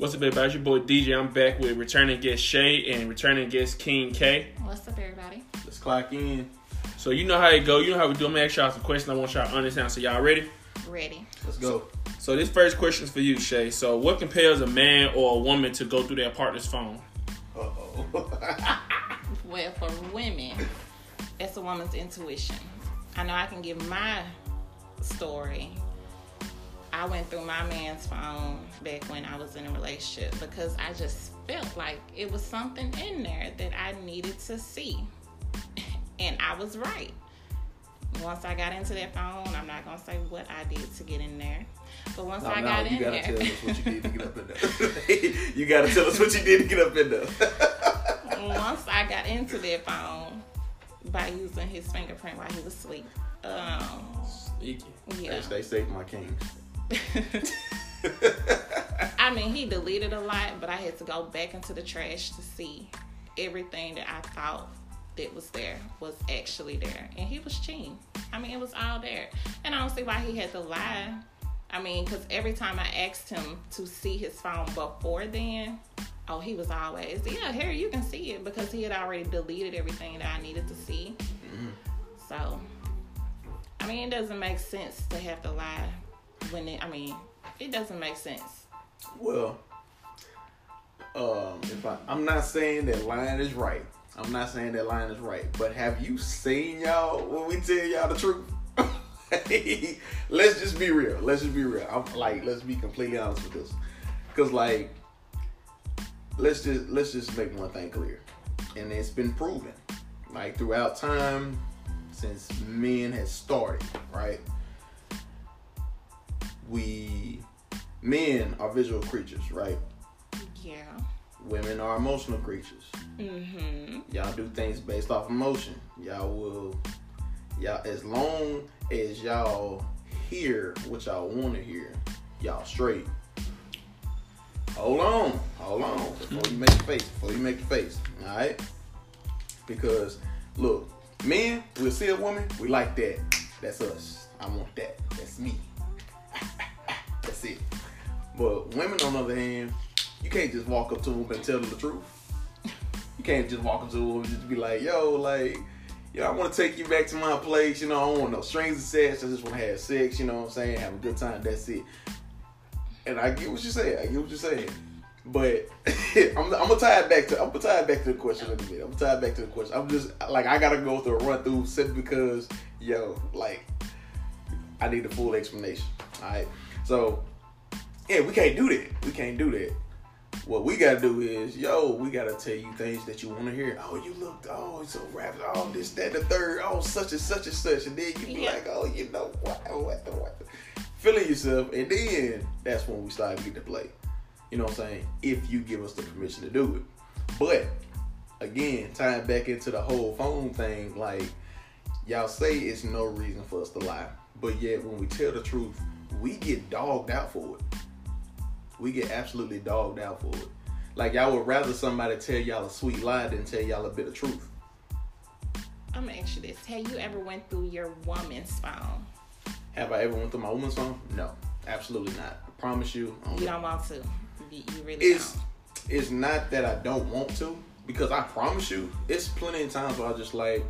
What's up, everybody? It's your boy DJ. I'm back with returning guest Shay and returning guest King K. What's up, everybody? Let's clock in. So you know how it go. You know how we do. I'm gonna ask y'all some questions. I want y'all to understand. So y'all ready? Ready. Let's go. So this first question is for you, Shay. So what compels a man or a woman to go through their partner's phone? Uh oh. Well, for women, it's a woman's intuition. I know I can give my story. I went through my man's phone back when I was in a relationship because I just felt like it was something in there that I needed to see. And I was right. Once I got into that phone, I'm not gonna say what I did to get in there. But once I got in there, you gotta tell us what you did to get up in there. you gotta tell us what you did to get up in there. once I got into that phone by using his fingerprint while he was asleep. Um, Sneaky. yeah. Hey, stay safe, my kings. I mean, he deleted a lot, but I had to go back into the trash to see everything that I thought that was there was actually there. And he was cheating. I mean, it was all there. And I don't see why he had to lie. I mean, because every time I asked him to see his phone before then, oh, he was always, yeah, here, you can see it because he had already deleted everything that I needed to see. Mm-hmm. So, I mean, it doesn't make sense to have to lie when it, I mean, it doesn't make sense. Well, um, if I, I'm not saying that line is right. I'm not saying that line is right. But have you seen y'all when we tell y'all the truth? let's just be real. Let's just be real. I'm like, let's be completely honest with this. Cause like, let's just let's just make one thing clear, and it's been proven, like throughout time, since men has started, right? We men are visual creatures, right? Yeah. Women are emotional creatures. Mm-hmm. Y'all do things based off emotion. Y'all will, y'all as long as y'all hear what y'all want to hear, y'all straight. Hold on, hold on before you make your face. Before you make your face, all right? Because look, men, we'll see a woman, we like that. That's us. I want that. That's me. That's it. But women, on the other hand, you can't just walk up to them and tell them the truth. You can't just walk up to them and just be like, yo, like, yo, I want to take you back to my place. You know, I don't want no strings attached. I just want to have sex. You know what I'm saying? Have a good time. That's it. And I get what you're saying. I get what you're saying. But I'm, I'm gonna tie it back to I'm gonna tie it back to the question in a minute. I'm gonna tie it back to the question. I'm just like I gotta go through a run through simply because yo, like I need a full explanation. All right. So yeah, we can't do that. We can't do that. What we gotta do is, yo, we gotta tell you things that you want to hear. Oh, you looked, oh, so rap, oh, this, that, the third, oh, such and such and such, and then you be Yeah. like, oh, you know what, what, the what, feeling yourself, and then that's when we start getting to play. You know what I'm saying? If you give us the permission to do it, but again, tying back into the whole phone thing, like y'all say, it's no reason for us to lie, but yet when we tell the truth, we get dogged out for it we get absolutely dogged out for it. Like y'all would rather somebody tell y'all a sweet lie than tell y'all a bit of truth. I'm gonna ask you this: Have you ever went through your woman's phone? Have I ever went through my woman's phone? No, absolutely not. I promise you. I You don't want to. You, you really It's don't. it's not that I don't want to because I promise you, it's plenty of times where I just like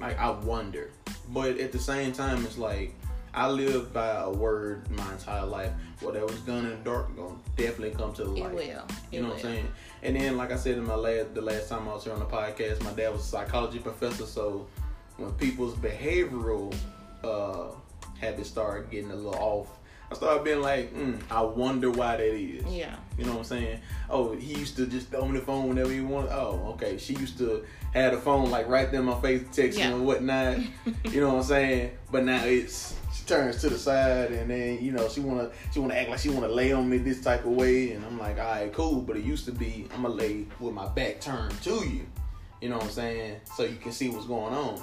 like I wonder, but at the same time, it's like I live by a word my entire life. Whatever's done in the dark gonna definitely come to the It light. will. It You know will. what I'm saying? And then, like I said in my last, the last time I was here on the podcast, my dad was a psychology professor. So when people's behavioral uh, habits start getting a little off, I started being like, mm, I wonder why that is. Yeah. You know what I'm saying? Oh, he used to just throw me the phone whenever he wanted. Oh, okay. She used to have the phone like right there in my face, texting Yeah. and whatnot. you know what I'm saying? But now it's she turns to the side and then you know she wanna she wanna act like she wanna lay on me this type of way, and I'm like, all right, cool. But it used to be I'm gonna lay with my back turned to you. You know what I'm saying? So you can see what's going on.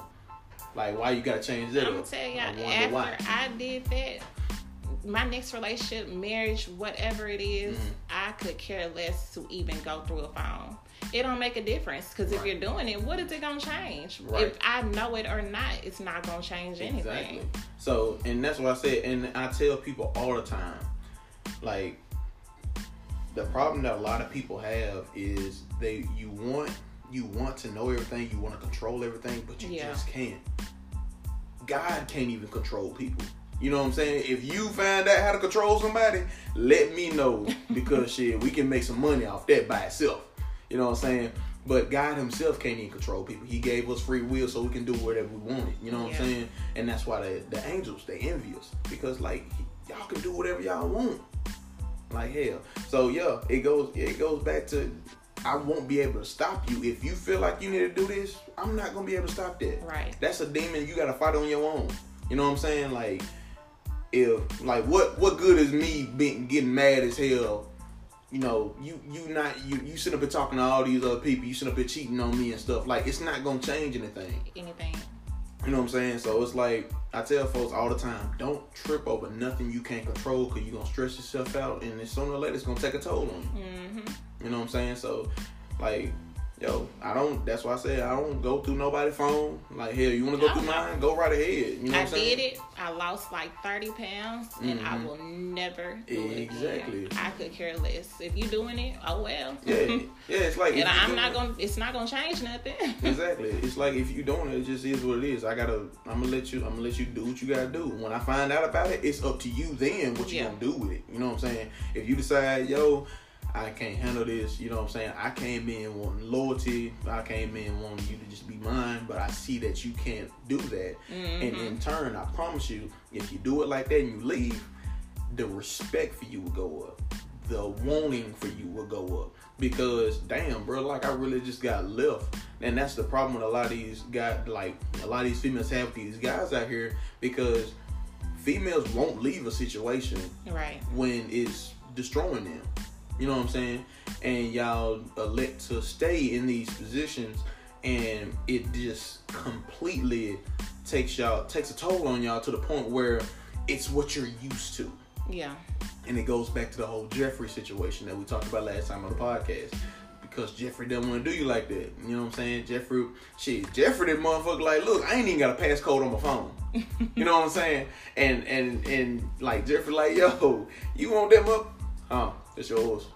Like, why you gotta change that? I'm gonna tell y'all after why. I did that, my next relationship, marriage, whatever it is, Mhm. I could care less to even go through a phone. It don't make a difference because if you're doing it, what is it gonna change? Right. If I know it or not, it's not gonna change anything. Exactly. So, and that's what I said, and I tell people all the time, like, the problem that a lot of people have is they you want you want to know everything, you want to control everything, but you Yeah. just can't. God can't even control people. You know what I'm saying? If you find out how to control somebody, let me know because shit, we can make some money off that by itself. You know what I'm saying? But God Himself can't even control people. He gave us free will so we can do whatever we wanted. You know what Yeah. I'm saying? And that's why the, the angels they envy us because like y'all can do whatever y'all want. Like hell. So yeah, it goes it goes back to I won't be able to stop you if you feel like you need to do this. I'm not gonna be able to stop that. Right. That's a demon you gotta fight on your own. You know what I'm saying? Like if like what what good is me being getting mad as hell? You know, you you not you you sit up here talking to all these other people. You sit up here cheating on me and stuff. Like it's not gonna change anything. Anything. You know what I'm saying? So it's like I tell folks all the time: don't trip over nothing you can't control because you're gonna stress yourself out, and it's sooner or later it's gonna take a toll on you. Mm-hmm. You know what I'm saying? So, like, yo, I don't. That's why I say I don't go through nobody's phone. Like, hell, you want to go through mine? Go right ahead. You know what I I'm saying? did it. I lost like 30 pounds, and I Mhm. will never do it Exactly. again. I could care less. If you doing it, oh well. Yeah, yeah. It's like and I'm not it- gonna. It's not gonna change nothing. Exactly. It's like if you doing it, it just is what it is. I gotta. I'm gonna let you. I'm gonna let you do what you gotta do. When I find out about it, it's up to you. Then what you Yeah. gonna do with it? You know what I'm saying? If you decide, yo, I can't handle this. You know what I'm saying? I came in wanting loyalty. I came in wanting you to just be mine. But I see that you can't do that. And Mhm. in turn, I promise you, if you do it like that and you leave, the respect for you will go up. The wanting for you will go up. Because damn, bro, like I really just got left. And that's the problem with a lot of these guys like a lot of these females have with these guys out here because females won't leave a situation right. when it's destroying them. You know what I'm saying? And y'all elect to stay in these positions, and it just completely takes y'all takes a toll on y'all to the point where it's what you're used to. Yeah. And it goes back to the whole Jeffrey situation that we talked about last time on the podcast. Because Jeffrey doesn't want to do you like that. You know what I'm saying? Jeffrey, shit, Jeffrey, that motherfucker, like, look, I ain't even got a passcode on my phone. you know what I'm saying? And and and like Jeffrey, like, yo, you want them up? Huh? It's yours.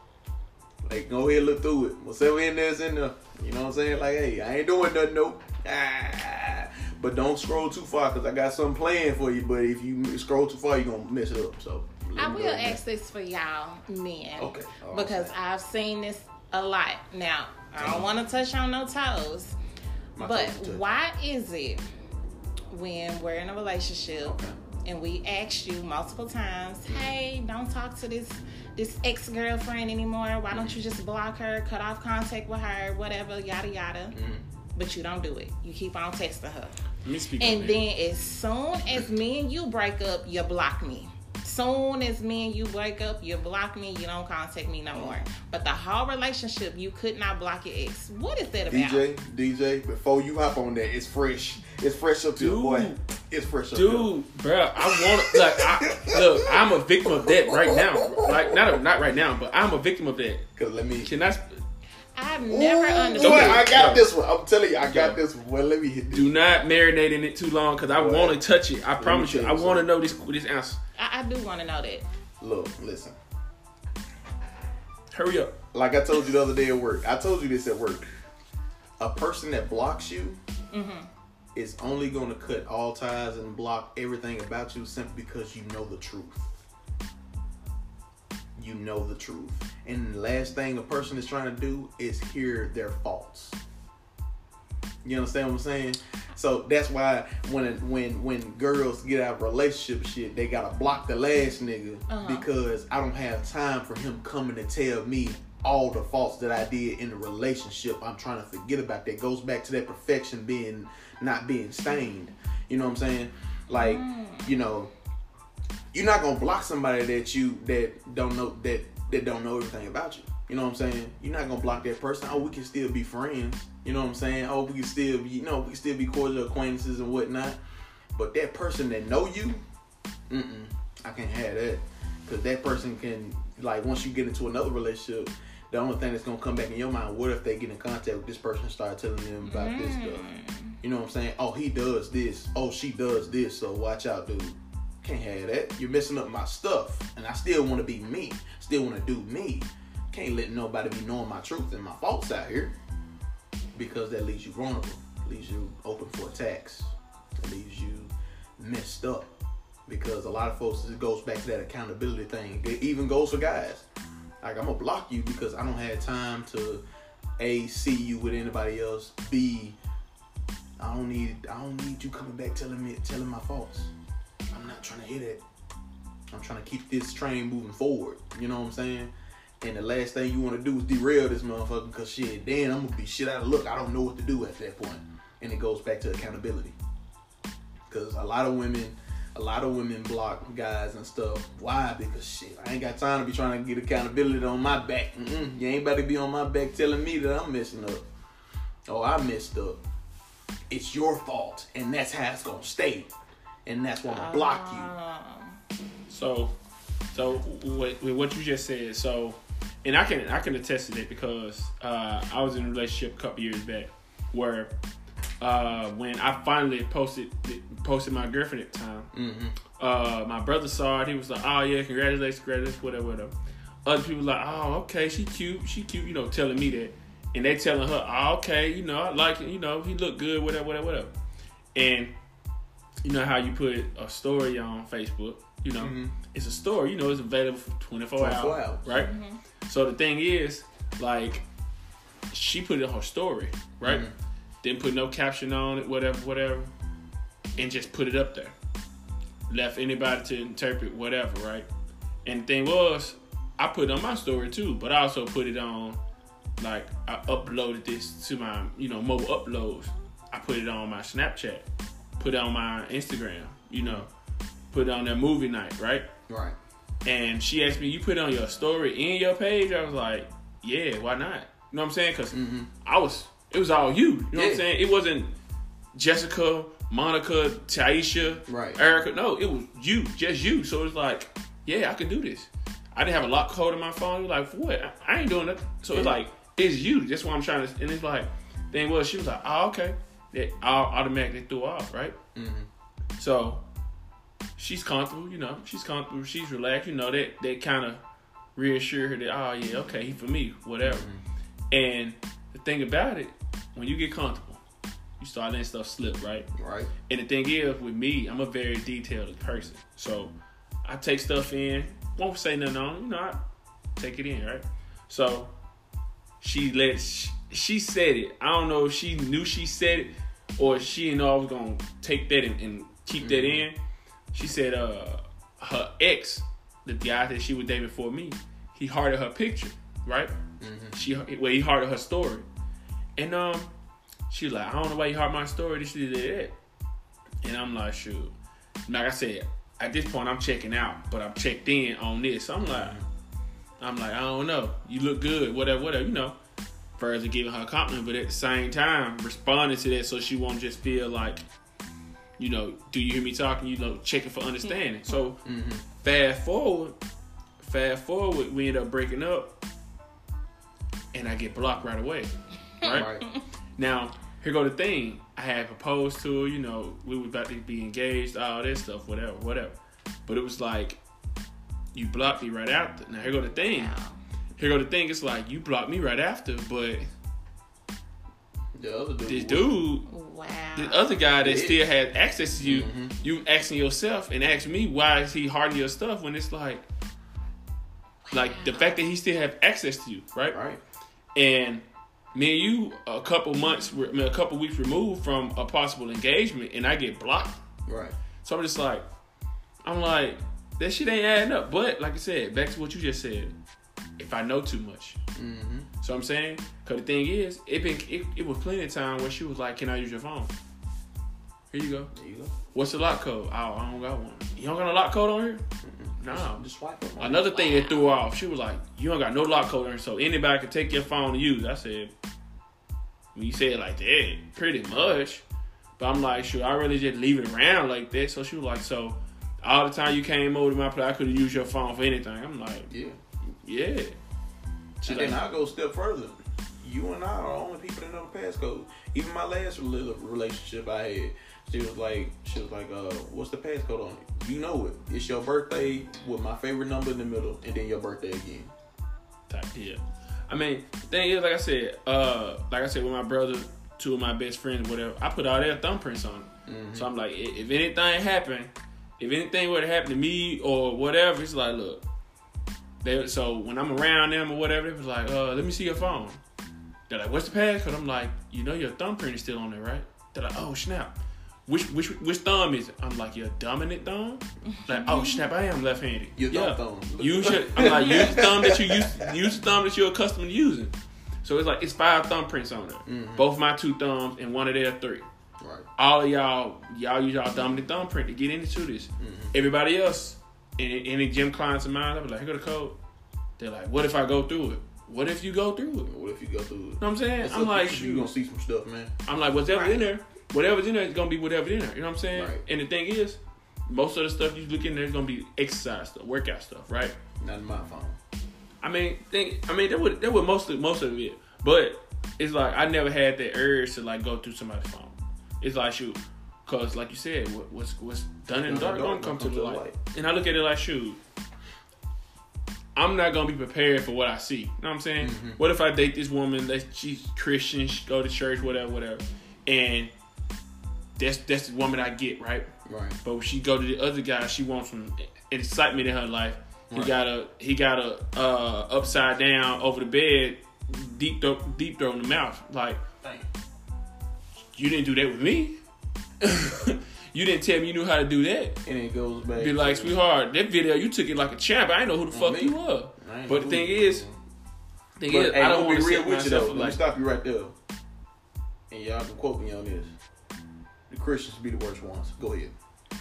Like, go ahead, look through it. Whatever in there's in there. You know what I'm saying? Like, hey, I ain't doing nothing, nope. Ah. But don't scroll too far because I got something planned for you. But if you scroll too far, you're gonna mess it up. So I will ask this for y'all men. Okay. All right. Because I've seen this a lot. Now, I don't want to touch on no toes, My but toes why is it when we're in a relationship Okay. and we ask you multiple times, "Hey, don't talk to this this ex girlfriend anymore. Why don't you just block her, cut off contact with her, whatever, yada yada." Mhm. But you don't do it. You keep on texting her. Let me speak. And then as soon as me and you break up, you block me. Soon as me and you break up, you block me. You don't contact me no more. But the whole relationship, you could not block your ex. What is that about? DJ, DJ, before you hop on that, it's fresh. It's fresh up to Dude. boy. It's fresh up here. Dude, bro, I want like I look. I'm a victim of that right now. Like not not right now, but I'm a victim of that. Cause let me. Can I? I've never Ooh, understood. boy, I got Yo. this one. I'm telling you, I got Yo. this one. Well, let me hit this. Do not marinate in it too long because I want to touch it. I promise you, you I want to know this this answer. I, I do want to know that. Look, listen. Hurry up. Like I told you the other day at work. I told you this at work. A person that blocks you Mm-hmm. is only going to cut all ties and block everything about you simply because you know the truth. You know the truth. And the last thing a person is trying to do is hear their faults. You understand what I'm saying? So that's why when when when girls get out of relationship shit, they gotta block the last nigga Uh-huh. because I don't have time for him coming to tell me all the faults that I did in the relationship. I'm trying to forget about that. Goes back to that perfection being not being stained. You know what I'm saying? Like, you know, you're not gonna block somebody that you that don't know that that don't know everything about you. You know what I'm saying? You're not gonna block that person. Oh, we can still be friends. You know what I'm saying? Oh, we can still be, you know, we can still be cordial acquaintances and whatnot. But that person that know you, mm-mm, I can't have that. Cause that person can, like, once you get into another relationship, the only thing that's gonna come back in your mind, what if they get in contact with this person and start telling them about this stuff? Mm. You know what I'm saying? Oh, he does this. Oh, she does this. So watch out, dude. Can't have that. You're messing up my stuff, and I still want to be me. Still want to do me. can't let nobody be knowing my truth and my faults out here because that leaves you vulnerable, leaves you open for attacks, leaves you messed up. Because a lot of folks, it goes back to that accountability thing. It even goes for guys. Like I'm gonna block you because I don't have time to a see you with anybody else. B I don't need I don't need you coming back telling me telling my faults. I'm not trying to hit it. I'm trying to keep this train moving forward. You know what I'm saying? And the last thing you want to do is derail this motherfucker because shit, then I'm gonna be shit out of luck. I don't know what to do at that point. And it goes back to accountability. Because a lot of women, a lot of women block guys and stuff. Why? Because shit, I ain't got time to be trying to get accountability on my back. Mm-mm. You ain't about to be on my back telling me that I'm messing up. Oh, I messed up. It's your fault, and that's how it's gonna stay. And that's why I'm gonna block you. Um, So, so with, with what you just said, so, and I can I can attest to that because uh, I was in a relationship a couple years back where uh, when I finally posted posted my girlfriend at the time, Mm-hmm. uh, my brother saw it. He was like, "Oh yeah, congratulations, congratulations, whatever, whatever." Other people like, "Oh okay, she cute, she cute," you know, telling me that, and they telling her, "Oh okay, you know, I like it, you know, he look good, whatever, whatever, whatever," and you know how you put a story on Facebook, you know, Mhm. it's a story, you know, it's available for 24, 24 hours, hours. right? So the thing is, like, she put it in her story, right? Mhm. Didn't put no caption on it, whatever, whatever, and just put it up there. Left anybody to interpret whatever, right? And the thing was, I put it on my story too, but I also put it on, like, I uploaded this to my, you know, mobile uploads. I put it on my Snapchat, put it on my Instagram, you know, put it on that movie night, right? Right. And she asked me, "You put on your story in your page?" I was like, "Yeah, why not?" You know what I'm saying? Because Mm-hmm. I was, it was all you. You know what I'm saying? It wasn't Jessica, Monica, Taisha, Right. Erica. No, it was you, just you. So it's like, yeah, I could do this. I didn't have a lock code in my phone. Like, what? I, I ain't doing that. So it's like, it's you. That's why I'm trying to. And it's like, thing was, she was like, oh, okay. That I automatically threw off, right? Mm-hmm. So she's comfortable, you know. She's comfortable. She's relaxed, you know. That that kind of reassure her that oh yeah, okay, he for me, whatever. And the thing about it, when you get comfortable, you start letting stuff slip, right? Right. And the thing is, with me, I'm a very detailed person, so I take stuff in, won't say nothing on, you know, I take it in, right? So she let she, she said it. I don't know if she knew she said it or she didn't know I was gonna take that and, and keep that in. She said, uh, her ex, the guy that she was dating before me, he hearted her picture, right? She well, he hearted her story, and um, she like, I don't know why you heart my story. This, this, that. And I'm like, shoot. Like I said, at this point, I'm checking out, but I'm checked in on this. I'm like, I'm like, I don't know. You look good, whatever, whatever. You know, further giving her a compliment, but at the same time, responding to that so she won't just feel like, you know, do you hear me talking? You know, checking for understanding. So Mm-hmm. fast forward, fast forward, we end up breaking up, and I get blocked right away. Right. Right. Now, here go the thing. I had proposed to her, you know, we were about to be engaged, all this stuff, whatever, whatever. But it was like, you blocked me right after. Now, here go the thing. wow. Here go the thing. It's like, you blocked me right after, but The other dude. this dude, Wow. the other guy that Yeah. still had access to you, Mhm. you asking yourself and ask me, why is he harding your stuff when it's like, like the fact that he still have access to you, right? Right. and me and you a couple months, I mean, a couple weeks removed from a possible engagement, and I get blocked. Right. So I'm just like, I'm like, that shit ain't adding up. But like I said, back to what you just said, if I know too much, Mm-hmm. so I'm saying, cause the thing is, it been it, it was plenty of time where she was like, "Can I use your phone?" Here you go. There you go. What's the lock code? Oh, I don't got one. You don't got a lock code on here? No. Just swipe on Another thing that threw her off, she was like, "You don't got no lock code on here, so anybody can take your phone and use." I said, "When you say it like that, pretty much." But I'm like, "Should I really just leave it around like that?" So she was like, "So all the time you came over to my place, I could have used your phone for anything." I'm like, Yeah. "Yeah." And like, then I'll go a step further. You and I are the only people that know the passcode. Even my last little relationship I had, she was like, she was like, uh, what's the passcode on it? You know it. It's your birthday with my favorite number in the middle, and then your birthday again. type deal. I mean, the thing is, like I said, uh, like I said, with my brother, two of my best friends, whatever, I put all their thumbprints on it. Mm-hmm. So I'm like, if anything happened, if anything were to happen to me or whatever, it's like, look. They, so when I'm around them or whatever, it was like, uh, let me see your phone. They're like, what's the passcode? I'm like, you know your thumbprint is still on there, right? They're like, oh snap. Which which which thumb is it? I'm like, your dominant thumb? Like, oh snap, I am left handed. Your yeah. thumb thumb. Use your I'm like, use the thumb that you use use the thumb that you're accustomed to using. So it's like it's five thumbprints on there. Mm-hmm. Both my two thumbs and one of their three Right. all of y'all, y'all use y'all dominant thumbprint to get into this. Everybody else, any, any gym clients of mine, I be like, here go the code. They're like, what if I go through it? What if you go through it? What if you go through it? what I'm saying? It's I'm like, you. you gonna see some stuff, man. I'm like, whatever's in there, whatever's in there is gonna be whatever's in there. You know what I'm saying? Right. And the thing is, most of the stuff you look in there is gonna be exercise stuff, workout stuff, right? Not in my phone. I mean, think, I mean, that would that would most of most of it, but it's like I never had that urge to like go through somebody's phone. It's like shoot, cause like you said, what, what's what's done in the dark gonna come to the light. And I look at it like shoot, I'm not gonna be prepared for what I see. You know what I'm saying? Mm-hmm. What if I date this woman that she's Christian, she go to church, whatever, whatever, and that's that's the woman I get, right? Right. But when she go to the other guy, she wants some excitement in her life. He Right. got a he got a uh, upside down over the bed, deep throat, deep throat in the mouth. Like you didn't do that with me. You didn't tell me you knew how to do that. And it goes back. Be like, sweetheart, that video you took it like a champ. I didn't know who the fuck me. you were. But the thing is, thing But is, hey, I don't gonna be real with you though. myself Let me stop you right there. And y'all can quote me on this. The Christians be the worst ones. Go ahead.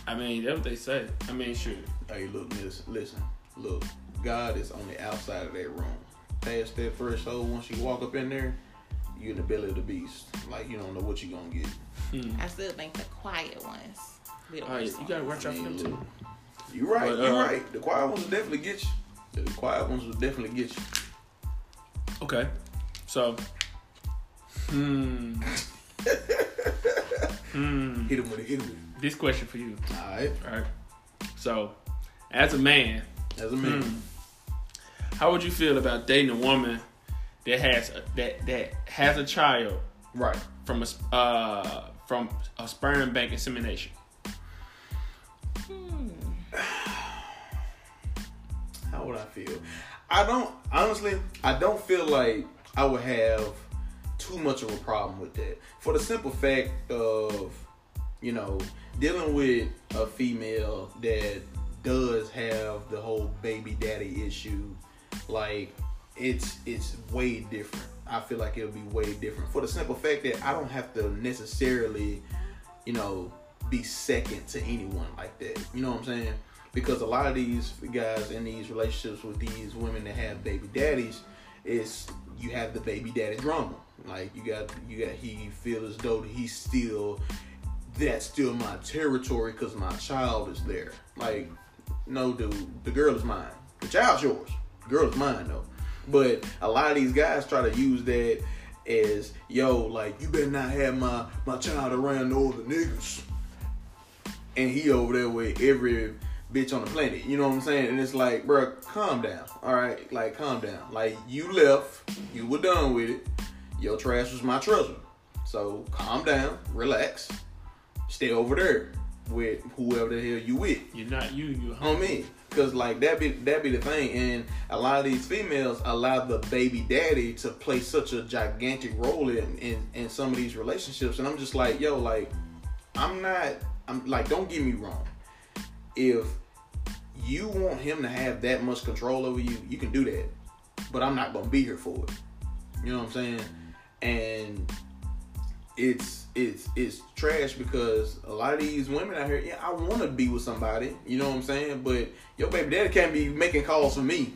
I mean, that's what they say. I mean, sure. Hey, look, miss, listen, look. God is on the outside of that room. Past that threshold, once you walk up in there, you in the belly of the beast. Like you don't know what you're gonna get. I still think the quiet ones. Be the Oh, you gotta watch out for them too. You're right. But, you're right. The quiet ones will definitely get you. The quiet ones will definitely get you. Okay. So, hmm. hmm. Hit him with it. Hit him with it. This question for you. All right. All right. So, as a man, As a man. hmm, how would you feel about dating a woman that has a, that that has a child Right. from a uh from a sperm bank insemination? Hmm. How would I feel? I don't honestly. I don't feel like I would have too much of a problem with that. For the simple fact of, you know, dealing with a female that does have the whole baby daddy issue, like it's it's way different. I feel like it'll be way different. For the simple fact that I don't have to necessarily, you know, be second to anyone like that. You know what I'm saying? Because a lot of these guys in these relationships with these women that have baby daddies, is you have the baby daddy drama. Like you got you got he feels as though he's still that's still my territory because my child is there. Like, no, dude, the girl is mine. The child's yours. The girl is mine though. But a lot of these guys try to use that as, yo, like you better not have my my child around no other niggas. And he over there with every bitch on the planet. You know what I'm saying? And it's like, bro, calm down. All right, like calm down. Like you left, you were done with it. Your trash was my treasure. So calm down, relax, stay over there with whoever the hell you with You're not you. You me. Cause like that be that be the thing, and a lot of these females allow the baby daddy to play such a gigantic role in, in in some of these relationships, and I'm just like, yo, like, I'm not, I'm like, don't get me wrong. If you want him to have that much control over you, you can do that, but I'm not gonna be here for it. You know what I'm saying? And it's it's it's trash because a lot of these women out here, yeah, I want to be with somebody, you know what I'm saying? But your baby daddy can't be making calls for me.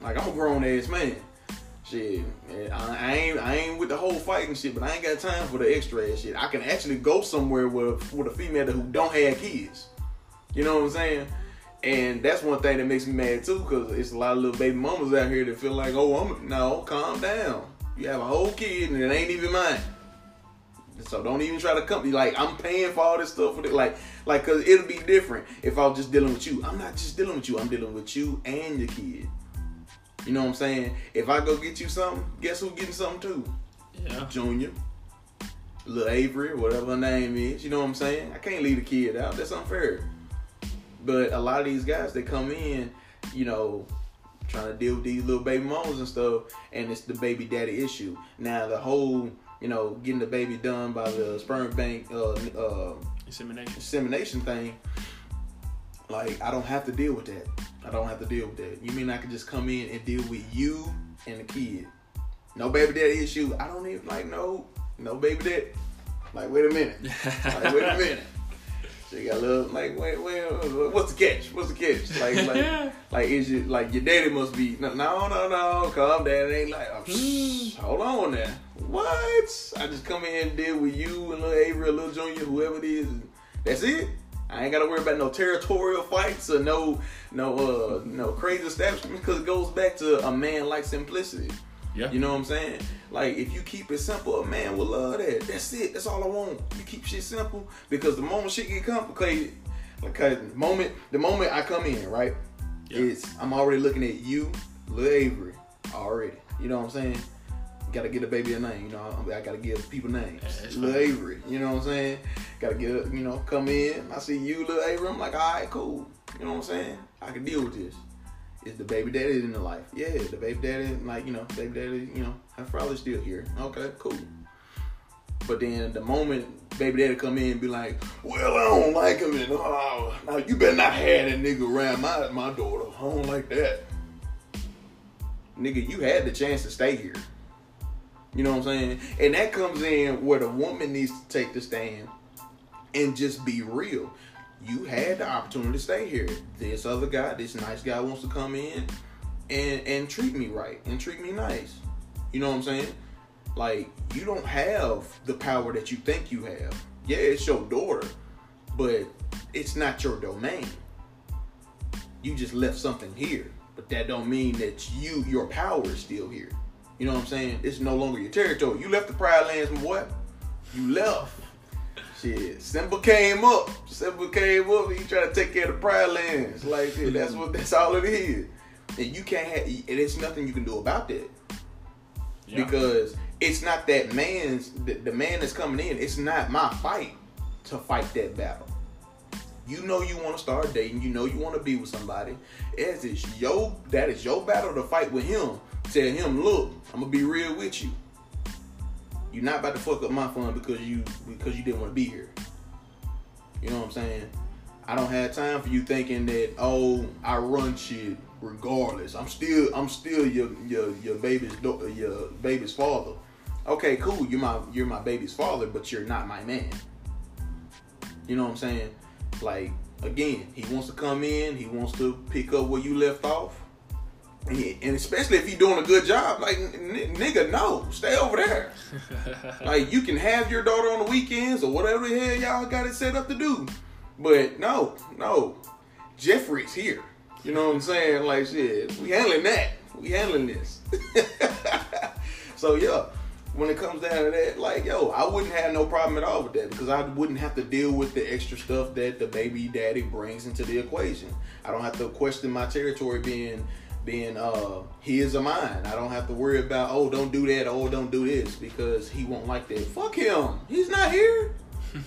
Like I'm a grown ass man. Shit, I, I ain't I ain't with the whole fighting shit, but I ain't got time for the extra ass shit. I can actually go somewhere with with a female who don't have kids. You know what I'm saying? And that's one thing that makes me mad too, because it's a lot of little baby mamas out here that feel like, oh, I'm no, calm down. You have a whole kid and it ain't even mine. So don't even try to come. Like I'm paying for all this stuff for. Like, like, cause it'll be different if I was just dealing with you. I'm not just dealing with you. I'm dealing with you and your kid. You know what I'm saying? If I go get you something, guess who getting something too? Yeah. Junior, little Avery, whatever her name is. You know what I'm saying? I can't leave the kid out. That's unfair. But a lot of these guys that come in, you know, trying to deal with these little baby moms and stuff, and it's the baby daddy issue. Now the whole, you know, getting the baby done by the sperm bank uh, uh, Insemination. insemination thing, like I don't have to deal with that. I don't have to deal with that. You mean I can just come in and deal with you and the kid? No baby daddy issue. I don't even like no no baby daddy. Like wait a minute. Like wait a minute. You got a little like wait wait what's the catch? What's the catch? Like like like is it like your daddy must be no no no no calm down. It ain't like oh, shh, hold on now. What? I just come in and deal with you and little Avery, or little Junior, whoever it is. That's it. I ain't gotta worry about no territorial fights or no no uh no crazy establishment because it goes back to a man like simplicity. Yeah. You know what I'm saying? Like if you keep it simple, a man will love that. That's it. That's all I want. You keep shit simple because the moment shit get complicated, like the moment the moment I come in, right? Yeah. It's I'm already looking at you, Lil Avery, already. You know what I'm saying? Gotta get a baby a name. You know, I gotta give people names. Yeah, Lil fine. Avery. You know what I'm saying? Gotta get you know come in. I see you, Lil Avery. I'm like, all right, cool. You know what I'm saying? I can deal with this. Is the baby daddy in the life? Yeah, the baby daddy, like, you know, baby daddy, you know, her father's still here. Okay, cool. But then the moment baby daddy come in and be like, well, I don't like him and oh, now you better not have that nigga around my my daughter. I don't like that. Nigga, you had the chance to stay here. You know what I'm saying? And that comes in where the woman needs to take the stand and just be real. You had the opportunity to stay here. This other guy, this nice guy wants to come in and and treat me right and treat me nice. You know what I'm saying? Like you don't have the power that you think you have. Yeah, it's your daughter, but it's not your domain. You just left something here, but that don't mean that you your power is still here. You know what I'm saying? It's no longer your territory. You left the Pride Lands, my boy. You left. Shit, Simba came up. Simba came up he tried to take care of the Pride Lands. Like shit, that's what that's all it is. And you can't have and it's nothing you can do about that. Yeah. Because it's not that man's the, the man that's coming in, it's not my fight to fight that battle. You know you want to start dating, you know you want to be with somebody. As it's your that is your battle to fight with him. Tell him, look, I'm gonna be real with you. You're not about to fuck up my fun because you because you didn't want to be here. You know what I'm saying? I don't have time for you thinking that oh I run shit regardless. I'm still I'm still your your your baby's your baby's father. Okay, cool. You're my you're my baby's father, but you're not my man. You know what I'm saying? Like again, he wants to come in. He wants to pick up where you left off. And, especially if you're doing a good job, like n- nigga, no, stay over there. Like you can have your daughter on the weekends or whatever the hell y'all got it set up to do. But no, no. Jeffrey's here. You know what I'm saying? Like shit, we handling that. We handling this. so yeah, when it comes down to that, like yo, I wouldn't have no problem at all with that because I wouldn't have to deal with the extra stuff that the baby daddy brings into the equation. I don't have to question my territory being being uh his or mine. I don't have to worry about oh don't do that oh don't do this because he won't like that. Fuck him. He's not here.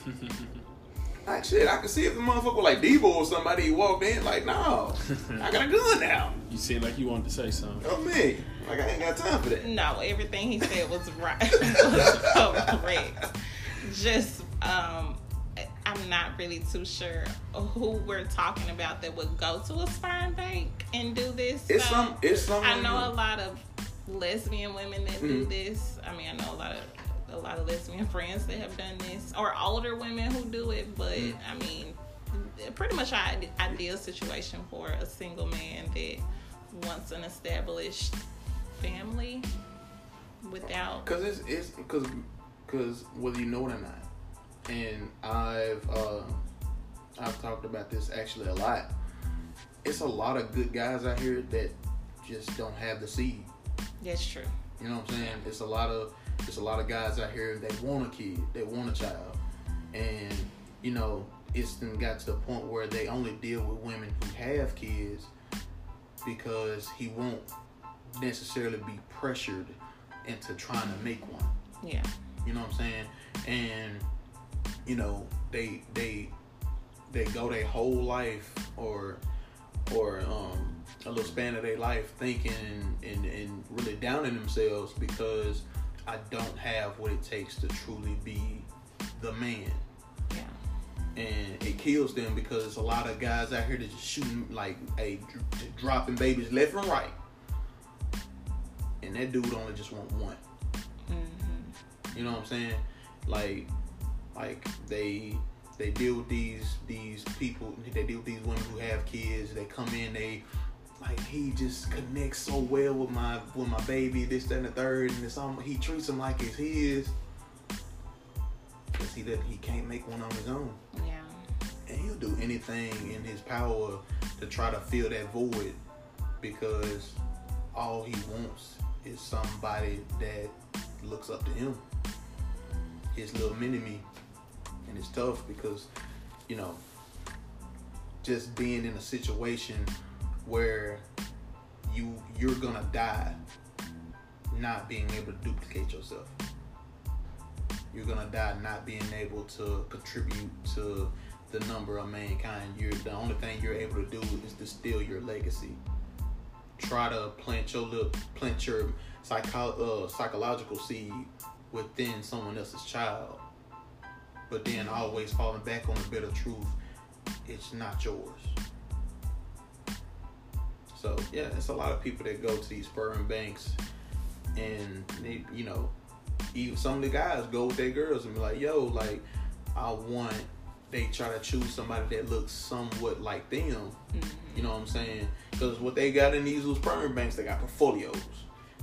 Like shit, I can see if the motherfucker like Debo or somebody he walked in like no, I got a gun now. you seem like you wanted to say something. Oh me, like I ain't got time for that. No, everything he said was right. was correct. Just, um, I'm not really too sure who we're talking about that would go to a sperm bank and do this. It's So, some, it's some. I know a lot of lesbian women that do Mhm. this. I mean, I know a lot of a lot of lesbian friends that have done this, or older women who do it. But Mhm. I mean, pretty much an ideal situation for a single man that wants an established family without. Cause it's it's cause cause whether you know it or not, and I've uh, I've talked about this actually a lot. It's a lot of good guys out here that just don't have the seed. That's true. You know what I'm saying? It's a lot of it's a lot of guys out here that want a kid, they want a child, and you know it's then got to the point where they only deal with women who have kids because he won't necessarily be pressured into trying to make one. Yeah. You know what I'm saying? And you know, they they they go their whole life or or um a little span of their life thinking and, and, and really downing themselves because I don't have what it takes to truly be the man. Yeah. And it kills them because a lot of guys out here that just shooting like a dropping babies left and right. And that dude only just want one. Mm-hmm. You know what I'm saying? Like, like they they deal with these these people. They deal with these women who have kids. They come in. They like he just connects so well with my with my baby. This that and the third, and it's he treats him like it's his. Cause he that he can't make one on his own. Yeah. And he'll do anything in his power to try to fill that void because all he wants is somebody that looks up to him. His little mini me. And it's tough because, you know, just being in a situation where you you're gonna die not being able to duplicate yourself. You're gonna die not being able to contribute to the number of mankind. You're the only thing you're able to do is to steal your legacy. Try to plant your little plant your psycho, uh, psychological seed within someone else's child, but then always falling back on the bitter truth. It's not yours. So yeah, it's a lot of people that go to these sperm banks, and they, you know, even some of the guys go with their girls and be like, "Yo, like, I want." They try to choose somebody that looks somewhat like them. Mm-hmm. You know what I'm saying? Because what they got in these little sperm banks, they got portfolios.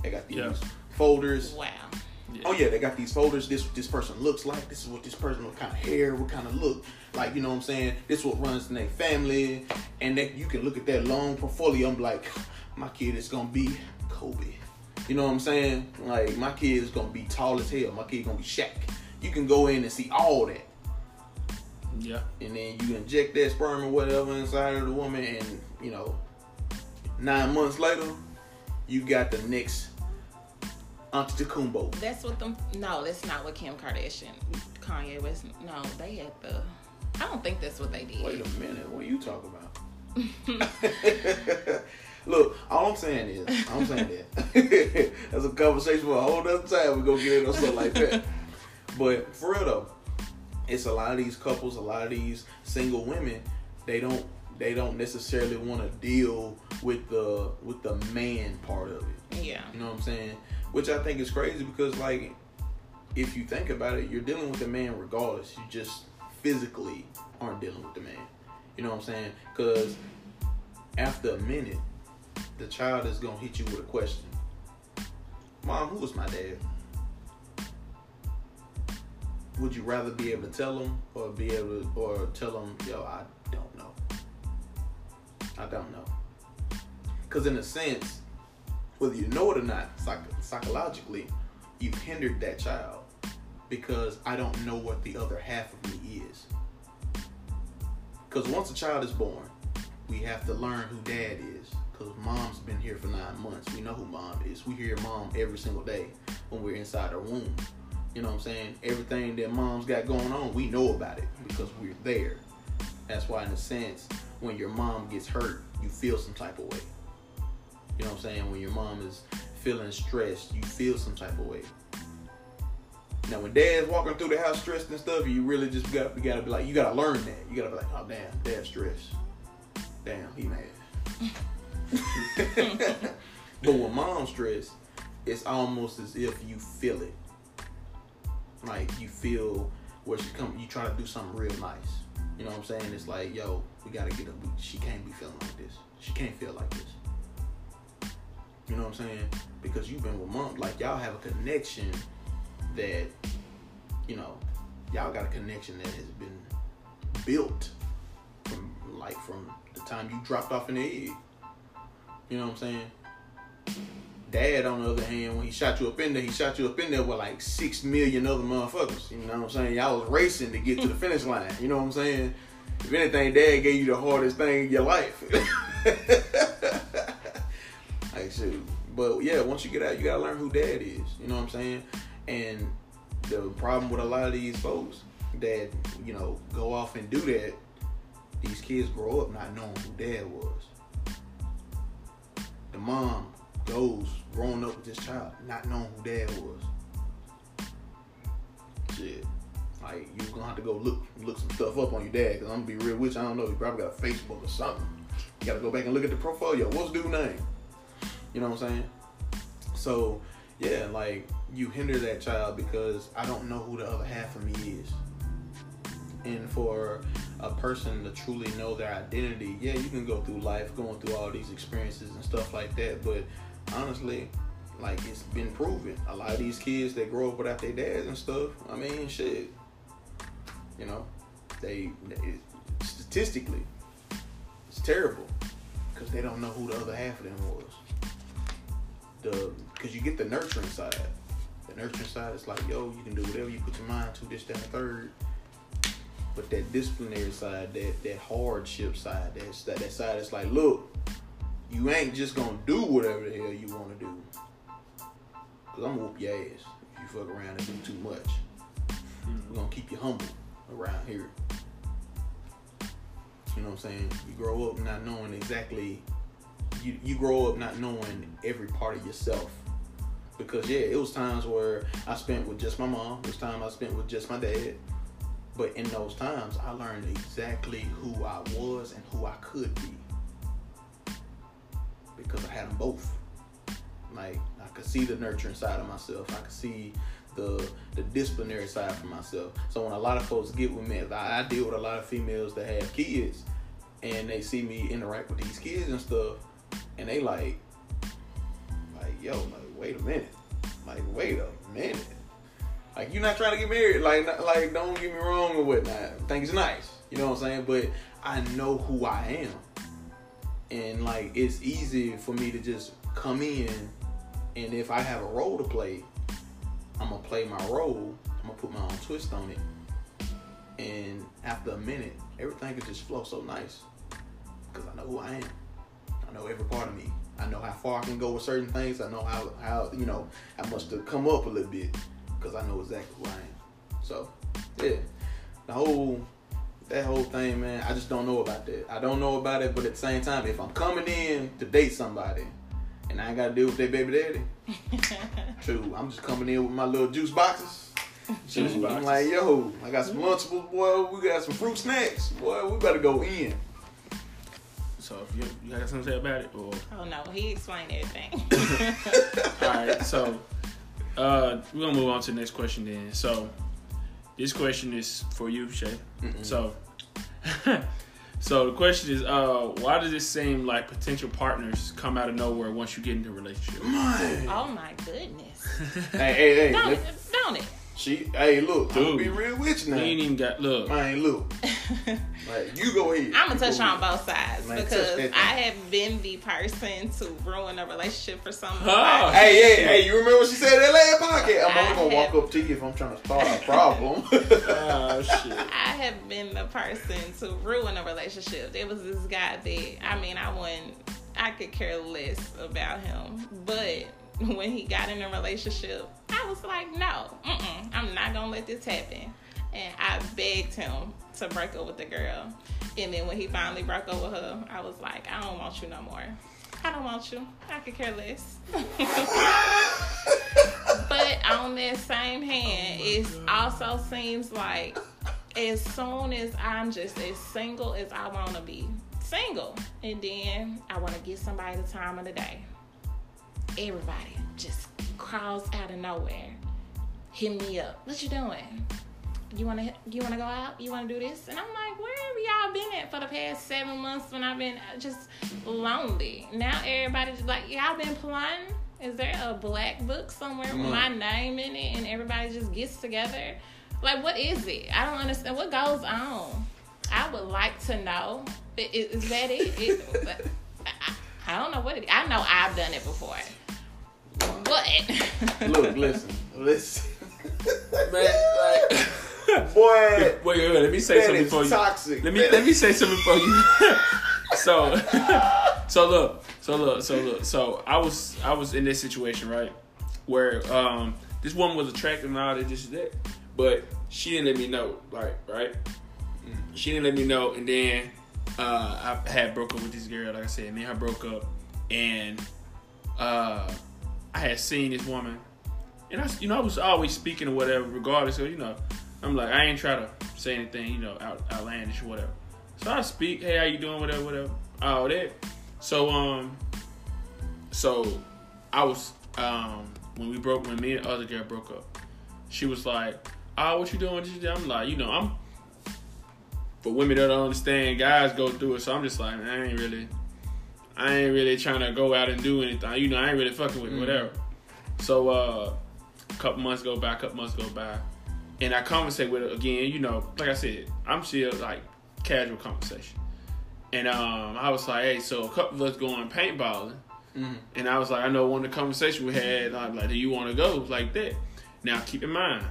They got these Yeah. folders. Wow. Oh yeah, they got these folders. This this person looks like. This is what this person, what kind of hair, what kind of look. Like you know what I'm saying. This what runs in their family, and that you can look at that long portfolio. I'm like, my kid is gonna be Kobe. You know what I'm saying? Like my kid is gonna be tall as hell. My kid gonna be Shaq. You can go in and see all that, Yeah. and then you inject that sperm or whatever inside of the woman, and you know, nine months later, you got the next Antetokounmpo. That's what them. No, that's not what Kim Kardashian, Kanye West. No, they had the. I don't think that's what they did. Wait a minute, what are you talking about? Look, all I'm saying is, I'm saying that that's a conversation for a whole other time. We go get into stuff like that. But for real though, it's a lot of these couples, a lot of these single women. They don't, they don't necessarily want to deal with the with the man part of it. Yeah. You know what I'm saying? Which I think is crazy because, like, if you think about it, you're dealing with the man regardless. You just physically aren't dealing with the man. You know what I'm saying? Because after a minute, the child is gonna hit you with a question. Mom, who was my dad? Would you rather be able to tell him or be able to, or tell him, yo, I don't know. I don't know. Because in a sense, whether you know it or not, psych- psychologically, you've hindered that child because I don't know what the other half of me is. Because once a child is born, we have to learn who dad is. Because mom's been here for nine months. We know who mom is. We hear mom every single day when we're inside her womb. You know what I'm saying? Everything that mom's got going on, we know about it because we're there. That's why, in a sense, when your mom gets hurt, you feel some type of way. You know what I'm saying? When your mom is feeling stressed, you feel some type of way. Now, when dad's walking through the house stressed and stuff, you really just got you gotta be like, you gotta learn that. You gotta be like, oh damn, dad's stressed. Damn, he mad. but when mom's stressed, it's almost as if you feel it. Like you feel where she come, you try to do something real nice. You know what I'm saying? It's like, yo, we gotta get up. She can't be feeling like this. She can't feel like this. You know what I'm saying? Because you've been with mom, like y'all have a connection that, you know, y'all got a connection that has been built from like from the time you dropped off in the egg. You know what I'm saying? Dad, on the other hand, when he shot you up in there, he shot you up in there with like six million other motherfuckers. You know what I'm saying? Y'all was racing to get to the finish line. You know what I'm saying? If anything, Dad gave you the hardest thing in your life. like shoot, But yeah, once you get out, you gotta learn who dad is. You know what I'm saying? And the problem with a lot of these folks that you know go off and do that, these kids grow up not knowing who dad was. The mom goes growing up with this child not knowing who dad was. Shit. Like you gonna have to go look look some stuff up on your dad because I'm gonna be real with you. I don't know. He probably got a Facebook or something. You gotta go back and look at the profile. Yo, what's dude name? You know what I'm saying? So yeah, like you hinder that child because I don't know who the other half of me is. And for a person to truly know their identity, yeah, you can go through life going through all these experiences and stuff like that. But honestly, like it's been proven. A lot of these kids that grow up without their dads and stuff, I mean, shit. You know, they, they statistically, it's terrible because they don't know who the other half of them was. The because you get the nurturing side. The nurturing side is like, yo, you can do whatever you put your mind to, this, that, and third. But that disciplinary side, that that hardship side, that's that, that side is like, look, you ain't just gonna do whatever the hell you wanna do. Cause I'm gonna whoop your ass if you fuck around and do too much. Mm-hmm. We're gonna keep you humble around here. You know what I'm saying? You grow up not knowing exactly you, you grow up not knowing every part of yourself. Because yeah, it was times where I spent with just my mom, it time I spent with just my dad. But in those times I learned exactly who I was and who I could be. Because I had them both. Like I could see the nurturing side of myself. I could see the the disciplinary side for myself. So when a lot of folks get with me, I deal with a lot of females that have kids, and they see me interact with these kids and stuff, and they like, like yo, like wait a minute, like wait a minute, like you're not trying to get married, like not, like don't get me wrong or whatnot. Things nice, you know what I'm saying, but I know who I am, and like it's easy for me to just come in, and if I have a role to play I'm gonna play my role. I'm gonna put my own twist on it. And after a minute, everything can just flow so nice because I know who I am. I know every part of me. I know how far I can go with certain things. I know how how you know how much to come up a little bit because I know exactly who I am. So yeah, the whole that whole thing, man. I just don't know about that. I don't know about it, but at the same time, if I'm coming in to date somebody and I ain't got to deal with their baby daddy. True, I'm just coming in with my little juice boxes. Juice I'm like, yo, I got some Lunchables, boy. We got some fruit snacks, boy. We better go in. So if you, you got something to say about it, or Oh no, he explained everything. all right. So uh, we're gonna move on to the next question then. So this question is for you, Shay. So so the question is, uh, why does it seem like potential partners come out of nowhere once you get into a relationship? Man. oh my goodness. hey, hey, hey. Don't, let- don't it? She, hey, look, I'm Dude. be real with you You ain't even got look. I ain't look, like you go ahead. I'm gonna touch go on ahead. both sides Man, because. I have been the person to ruin a relationship for someone. Oh. Hey, hey, hey! You remember what she said that last podcast? I'm I only gonna have- walk up to you if I'm trying to start a problem. Oh, oh shit. I have been the person to ruin a relationship. There was this guy that I mean, I wouldn't, I could care less about him, but when he got in a relationship, I was like, no, I'm not gonna let this happen. And I begged him to break up with the girl. And then when he finally broke up with her, I was like, I don't want you no more. I don't want you. I could care less. but on that same hand, oh it also seems like as soon as I'm just as single as I want to be single, and then I want to get somebody the time of the day, everybody just crawls out of nowhere, hit me up. What you doing? You wanna you wanna go out? You wanna do this? And I'm like, where have y'all been at for the past seven months when I've been uh, just lonely? Now everybody's like, y'all been plotting? Is there a black book somewhere with my name in it and everybody just gets together? Like, what is it? I don't understand. What goes on? I would like to know. Is, that it? it I, I don't know what it is. I know I've done it before. What? Look, listen, listen, Man, like, boy. wait, wait, wait, let me say something for you. toxic. Let me man. let me say something for you. so so look, So look, so look, so I was I was in this situation right where um this woman was attractive and all that, this and that, but she didn't let me know, like right. She didn't let me know, and then uh, I had broke up with this girl, like I said, me and I broke up, and uh, I had seen this woman, and I, you know, I was always speaking or whatever, regardless. So you know, I'm like, I ain't try to say anything, you know, out, outlandish or whatever. So I speak, hey, how you doing, whatever, whatever, all that. So um, so I was um when we broke, when me and the other girl broke up, she was like, oh, what you doing? I'm like, you know, I'm. For women that don't understand, guys go through it, so I'm just like, man, I ain't really, I ain't really trying to go out and do anything. You know, I ain't really fucking with Mhm. whatever. So uh, a couple months go by, a couple months go by, and I conversate with her again. You know, like I said, I'm still like casual conversation, and um, I was like, hey, so a couple of us going paintballing. Mhm. And I was like, I know one of the conversation we had, I'm like, do you want to go like that? Now keep in mind,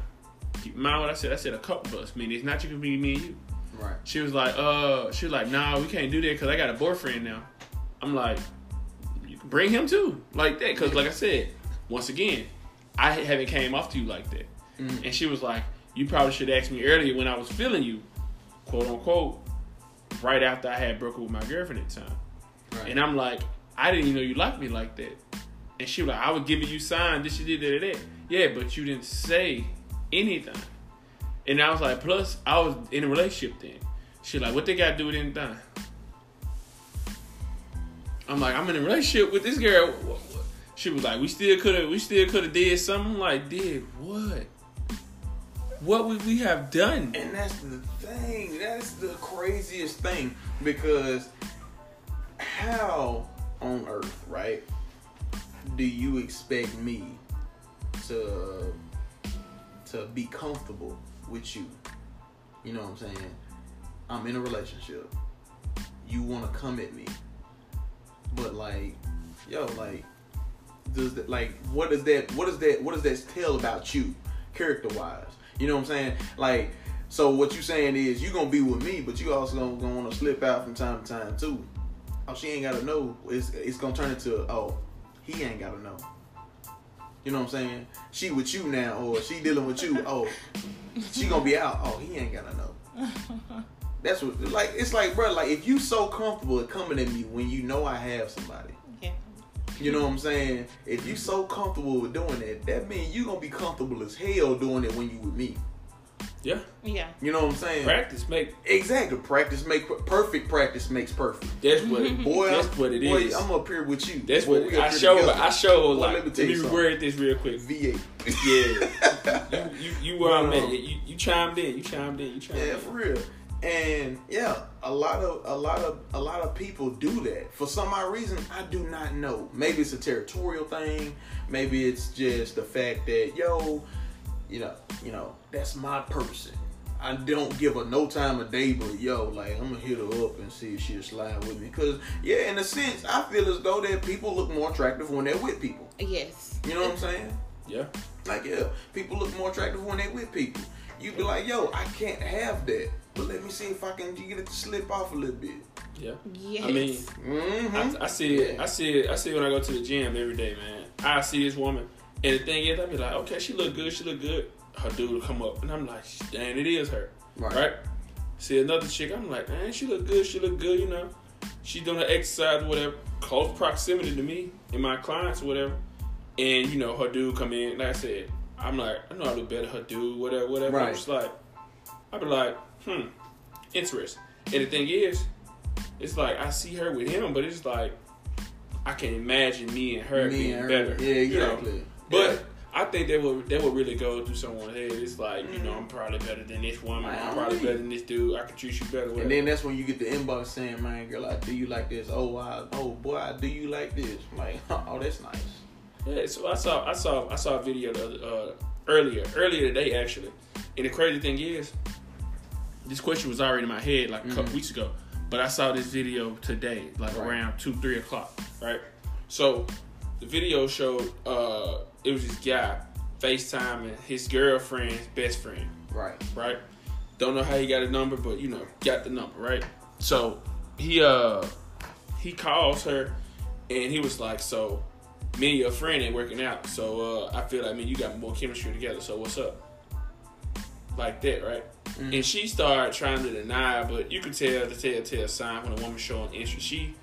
keep in mind what I said. I said a couple of us, meaning it's not just be me and you. Right. She was like, uh, she was like, nah, we can't do that because I got a boyfriend now. I'm like, you can bring him too, like that, because like I said, once again, I haven't came off to you like that. Mhm. And she was like, you probably should ask me earlier when I was feeling you, quote unquote, right after I had broken with my girlfriend at the time. Right. And I'm like, I didn't even know you liked me like that. And she was like, I was giving you signs, this, you did that, that. Yeah, but you didn't say anything. And I was like, plus, I was in a relationship then. She like, what they got to do with anything? I'm like, I'm in a relationship with this girl. She was like, we still could have, we still could have did something. Like, did what? What would we have done? And that's the thing. That's the craziest thing because how on earth, right? Do you expect me to to be comfortable with you? You know what I'm saying? I'm in a relationship. You want to come at me, but like, yo, like, does that like what does that what does that what does that tell about you character wise? You know what I'm saying? Like, so what you saying is you gonna be with me, but you also gonna, gonna want to slip out from time to time too. Oh, she ain't gotta know. It's it's gonna turn into oh, he ain't gotta know. You know what I'm saying? She with you now, or she dealing with you. Oh, she gonna be out. Oh, he ain't gotta know. That's what like it's like, bro. Like if you so comfortable coming at me when you know I have somebody. Yeah. You know what I'm saying? If you so comfortable with doing that, that means you gonna be comfortable as hell doing it when you with me. Yeah, Yeah. You know what I'm saying? practice make Exactly. Practice make perfect. Practice makes perfect. that's what Boy, that's I'm, what it boy, is. I'm up here with you. That's Boy, what we up I show. together. I show Boy, like. let me Let tell me you something. reword this real quick. V8. Yeah, you you you where I'm at. You, you chimed in. You chimed in. You chimed Yeah, in. for real. And yeah, a lot of a lot of a lot of people do that. For some odd reason, I do not know. Maybe it's a territorial thing. Maybe it's just the fact that yo, you know, you know, that's my person. I don't give her no time of day, but yo, like I'm gonna hit her up and see if she'll slide with me. Cause yeah, in a sense, I feel as though that people look more attractive when they're with people. Yes. You know what I'm saying? Yeah, Like, yeah, people look more attractive when they're with people. You'd be like, yo, I can't have that. But let me see if I can get it to slip off a little bit. yeah. Yes. I mean, Mm-hmm. I, I see it. I see it. I see it when I go to the gym every day, man. I see this woman, and the thing is, I'd be like, okay, she look good. She look good. Her dude will come up, and I'm like, damn, it is her, Right. right? See another chick, I'm like, man, she look good. She look good. You know, she doing her exercise, or whatever, close proximity to me and my clients, whatever. And you know, her dude come in. Like I said, I'm like, I know I look better. Her dude, whatever, whatever. Right. I'm just like, I be like, hmm, interesting. And the thing is, it's like I see her with him, but it's like I can imagine me and her Me being and her. better. Yeah, you know? But I think that would that would really go through someone's head. It's like you know I'm probably better than this woman. Man, I'm probably better than this dude. I can treat you better. And then that's when you get the inbox saying, man, girl, I do you like this? Oh, I, oh boy, I do you like this? Like, oh, that's nice. Yeah, so I saw I saw I saw a video the other, uh, earlier earlier today actually, and the crazy thing is, this question was already in my head like a couple Mhm. weeks ago, but I saw this video today, like Right. around two three o'clock, right? So the video showed uh, it was this guy FaceTiming his girlfriend's best friend, Right. right? Don't know how he got a number, but you know, got the number, right? So he uh he calls her and he was like, "So, me and your friend ain't working out. So uh, I feel like, I mean, you got more chemistry together. So what's up?" Like that, right? Mm-hmm. And she started trying to deny, but you could tell the telltale sign when a woman showing interest. She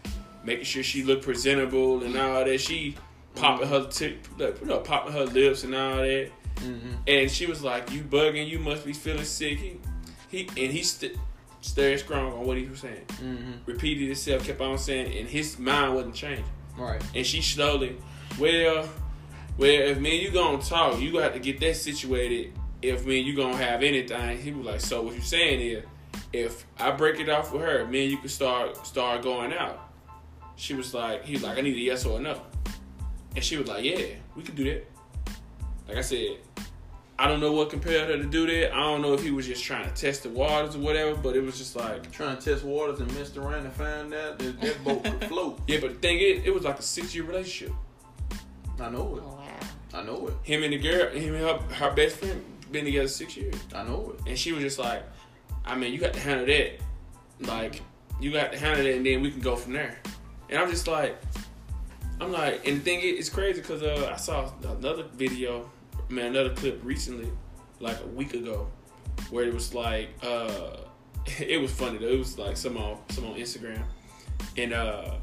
making sure she looked presentable and all that. She popping her tip, you know, popping her lips and all that. Mm-hmm. And she was like, "You bugging? You must be feeling sick." He, he and he st- stayed strong on what he was saying. Mm-hmm. Repeated himself, kept on saying, and his mind wasn't changing. Right. And she slowly, well, well, if me and you gonna talk, you gonna have to get that situated. If me and you gonna have anything, he was like, so what you saying is, if I break it off with her, me and you can start start going out. She was like, he was like, I need a yes or a no. And she was like, yeah, we could do that. Like I said, I don't know what compelled her to do that. I don't know if he was just trying to test the waters or whatever, but it was just like, Trying to test waters and messed around and found out that that boat could float. yeah. But the thing is, it was like a six year relationship. I know it. Oh, wow. I know it. Him and the girl, him and her, her best friend, been together six years. I know it. And she was just like, I mean, you got to handle that. Like, you got to handle that, and then we can go from there. And I'm just like, I'm like, and the thing is, it's crazy because uh, I saw another video, man, another clip recently, like a week ago, where it was like, uh, it was funny though. It was like some on some on Instagram, and uh,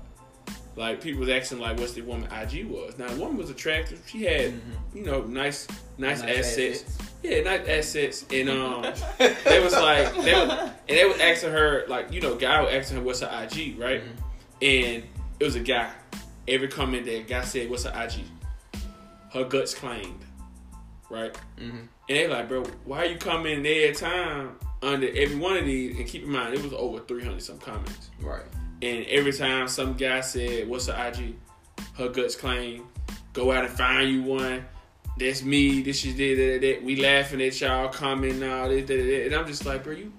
like people was asking like, what's the woman IG was. Now, the woman was attractive. She had, you know, nice, nice, Nice assets. assets. Yeah, nice assets, and um, they was like, they was, and they was asking her like, you know, guy was asking her what's her IG, right? And it was a guy. Every comment that guy said, "What's her IG?" Her guts claimed, right? Mm-hmm. And they like, bro, why are you commenting every time under every one of these? And keep in mind, it was over three hundred some comments. Right. And every time some guy said, "What's her IG?" Her guts claimed, "Go out and find you one." That's me. This is that, that, that. We laughing at y'all commenting all this, that, that. and I'm just like, bro, you.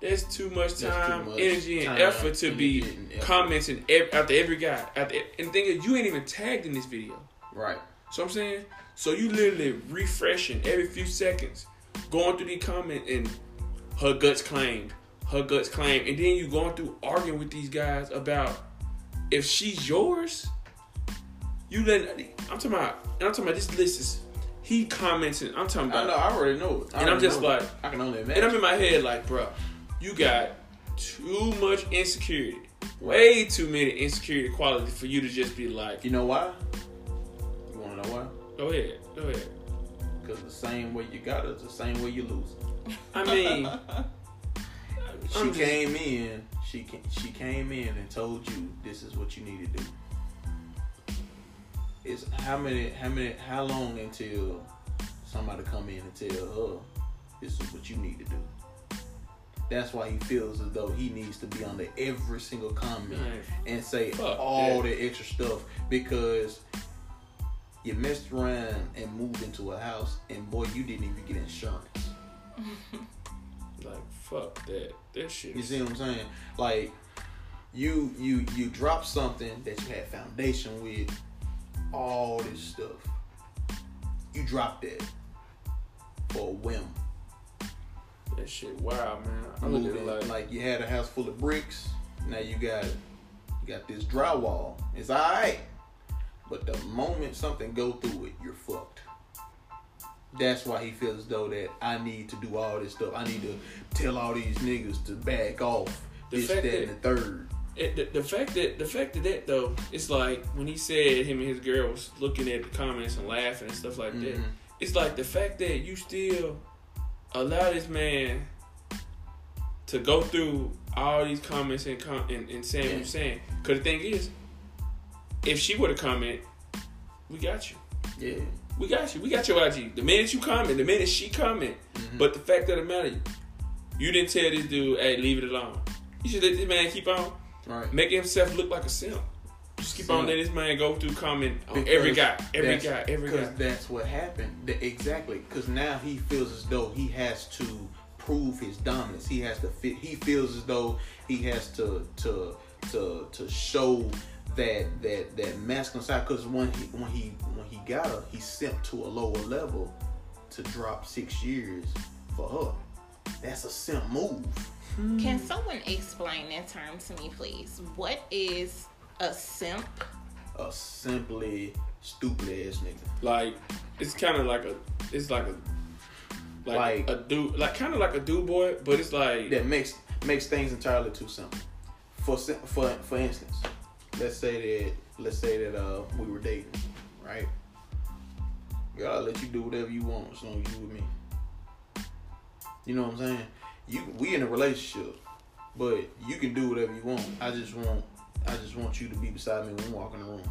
That's too much That's too time, much energy, and time, effort to be effort. commenting ev- after every guy. After, and the thing is, you ain't even tagged in this video. Right. So I'm saying, so you literally refreshing every few seconds, going through the comment and her guts claimed, her guts claimed, and then you going through arguing with these guys about if she's yours, you let I'm talking about, and I'm talking about this list is he commenting. I'm talking I about, know. I already know. I And I'm just know like- I can only imagine. and I'm in my head like, bro, you got too much insecurity, way too many insecurity qualities for you to just be like, You know why? You want to know why? go ahead, go ahead. Because the same way you got it the same way you lose. I mean. She I'm just- came in. She she came in and told you this is what you need to do. It's how many how many how long until somebody come in and tell her this is what you need to do. That's why he feels as though he needs to be under every single comment and say fuck all that. the extra stuff because you messed around and moved into a house and boy you didn't even get insurance. Like fuck that. That shit. You see what I'm saying? Like you you you drop something that you had foundation with, all this stuff. You drop that for a whim. That shit. Wow, man. I look at it like, like you had a house full of bricks. Now you got you got this drywall. It's alright. But the moment something go through it, you're fucked. That's why he feels as though that I need to do all this stuff. I need to tell all these niggas to back off. The this, fact that, that- and the third. it, the, the fact that the fact of that though, it's like when he said him and his girl was looking at the comments and laughing and stuff like that. Mhm. It's like the fact that you still allow this man to go through all these comments and com- and, and saying what Yeah. you're saying. Cause the thing is, if she would have commented, we got you. Yeah. We got you. We got your IG. The minute you comment, the minute she comment. Mhm. But the fact of the matter, you didn't tell this dude, hey, leave it alone. You should let this man keep on Right. making himself look like a simp. Just keep on letting this man go through comment on Because every guy, every guy, every guy. Because that's what happened. Th- Exactly. Because now he feels as though he has to prove his dominance. He has to fit. He feels as though he has to to to to show that that that masculine side. Because when he when he when he got her, he simped to a lower level to drop six years for her. That's a simp move. Can hmm. someone explain that term to me, please? What is a simp? a simply stupid ass nigga. Like it's kind of like a, it's like a, like, Like- a dude, like kind of like a dude boy, but it's like That makes makes things entirely too simple. For for for instance, let's say that let's say that uh we were dating, right? Girl, I'll let you do whatever you want as long as you with me. You know what I'm saying? You we in a relationship, but you can do whatever you want. I just want I just want you to be beside me when we walk in the room.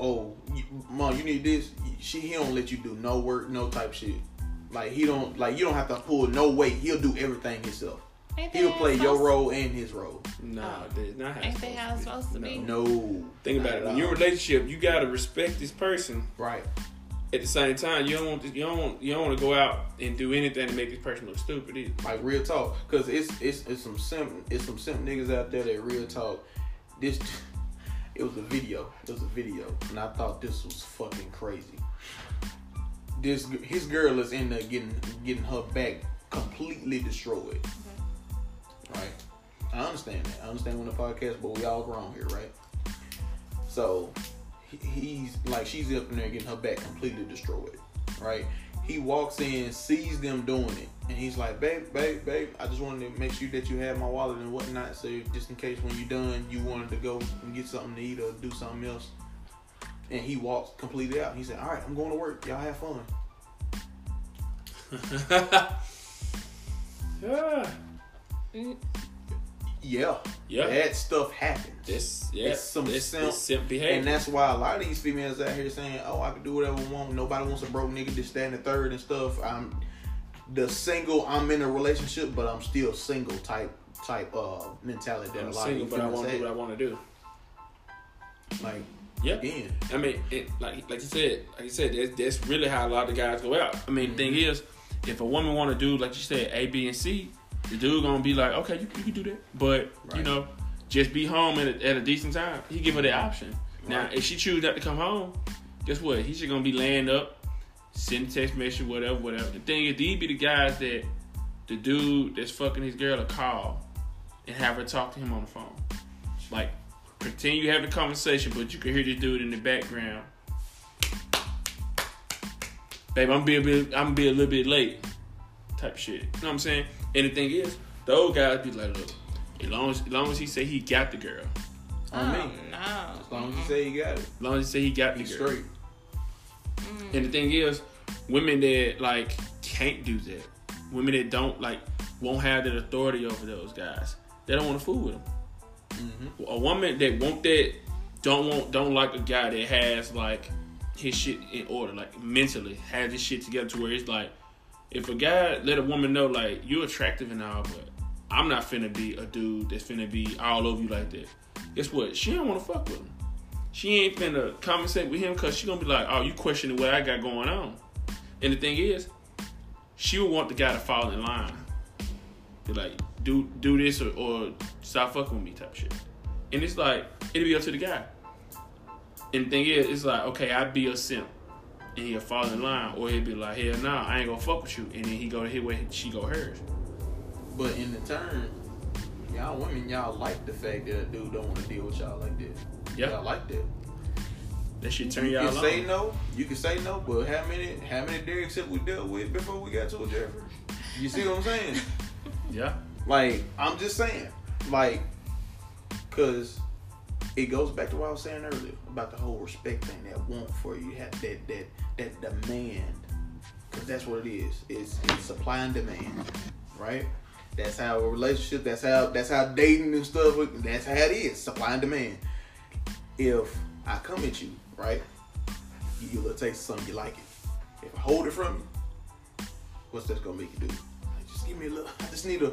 Oh, you, mom, you need this. She he don't let you do no work, no type shit. Like he don't like you don't have to pull no weight. He'll do everything himself. Ain't that He'll how play it's your supposed- role and his role. nah, oh. that's not how. Ain't that how it's supposed to be? No. No, Think about it. at When all. you're in your relationship, you gotta respect this person. right. At the same time, you don't want to, you don't want, you don't want to go out and do anything to make this person look stupid. Either. Like real talk, cause it's it's it's some simp it's some simp niggas out there that real talk. This it was a video. It was a video, and I thought this was fucking crazy. This his girl is in there getting getting her back completely destroyed. Mm-hmm. Right. I understand that. I understand when the podcast, but we all grown here, right? So he- he's like she's up in there getting her back completely destroyed, right? He walks in, sees them doing it, and he's like, "Babe, babe, babe, I just wanted to make sure that you have my wallet and whatnot, so just in case when you're done, you wanted to go and get something to eat or do something else." And he walks completely out. He said, "All right, I'm going to work. Y'all have fun." yeah. Mm, Yeah, Yeah. that stuff happens. This, yeah, It's some this, simp- this simp behavior. And that's why a lot of these females out here saying, "Oh, I can do whatever I want. Nobody wants a broke nigga, this, that, and the third and stuff." I'm the single. I'm in a relationship, but I'm still single type type uh mentality that I'm a lot single, of but I want to do what I want to do. Like Yeah. again, I mean, it, like like you said, like you said, that's, that's really how a lot of guys go out. I mean, the thing is, if a woman want to do like you said, A, B, and C, the dude gonna be like, okay, you, you can do that, but you know, just be home at a, at a decent time. He give her the option. Now, if she choose not to come home, guess what? He's just gonna be laying up, send text message, whatever, whatever. The thing is, these be the guys that the dude that's fucking his girl a call and have her talk to him on the phone. Like, pretend you having a conversation, but you can hear this dude in the background. Babe, I'm be a bit, I'm be a little bit late. Type shit. You know what I'm saying? And the thing is, the old guys be like, look, as long as, as long as he say he got the girl, on oh, me. no. As long as you say you got it, as long as he say he got the he's girl. straight. And the thing is, women that like can't do that, women that don't like won't have that authority over those guys. They don't want to fool with them. Mm-hmm. A woman that won't that don't want don't like a guy that has like his shit in order, like mentally has his shit together to where it's like if a guy let a woman know like you're attractive and all, but I'm not finna be a dude that's finna be all over you like that. Guess what? She don't want to fuck with him. She ain't finna conversate with him because she gonna be like, oh, you questioning what I got going on. And the thing is, she would want the guy to fall in line. Be like, do do this or, or stop fucking with me type shit. And it's like, it'll be up to the guy. And the thing is, it's like, okay, I'd be a simp. And he'll fall in line, or he'll be like, hell nah, I ain't gonna fuck with you. And then he go to his way, she go hers. But in the turn, y'all women, y'all like the fact that a dude don't want to deal with y'all like that. Yeah. Y'all like that. That shit turn you y'all can on. say no. You can say no, but how many how many Derricks have we dealt with before we got to a Jeffrey? You see what I'm saying? Yeah. like I'm just saying, like, cause it goes back to what I was saying earlier about the whole respect thing. That want for you have that that that demand, cause that's what it is. It's, it's supply and demand, right? That's how a relationship. That's how that's how dating and stuff. That's how it is. Supply and demand. If I come at you, right, you little taste something you like it. If I hold it from you, what's that gonna make you do? Just give me a little. I just need a.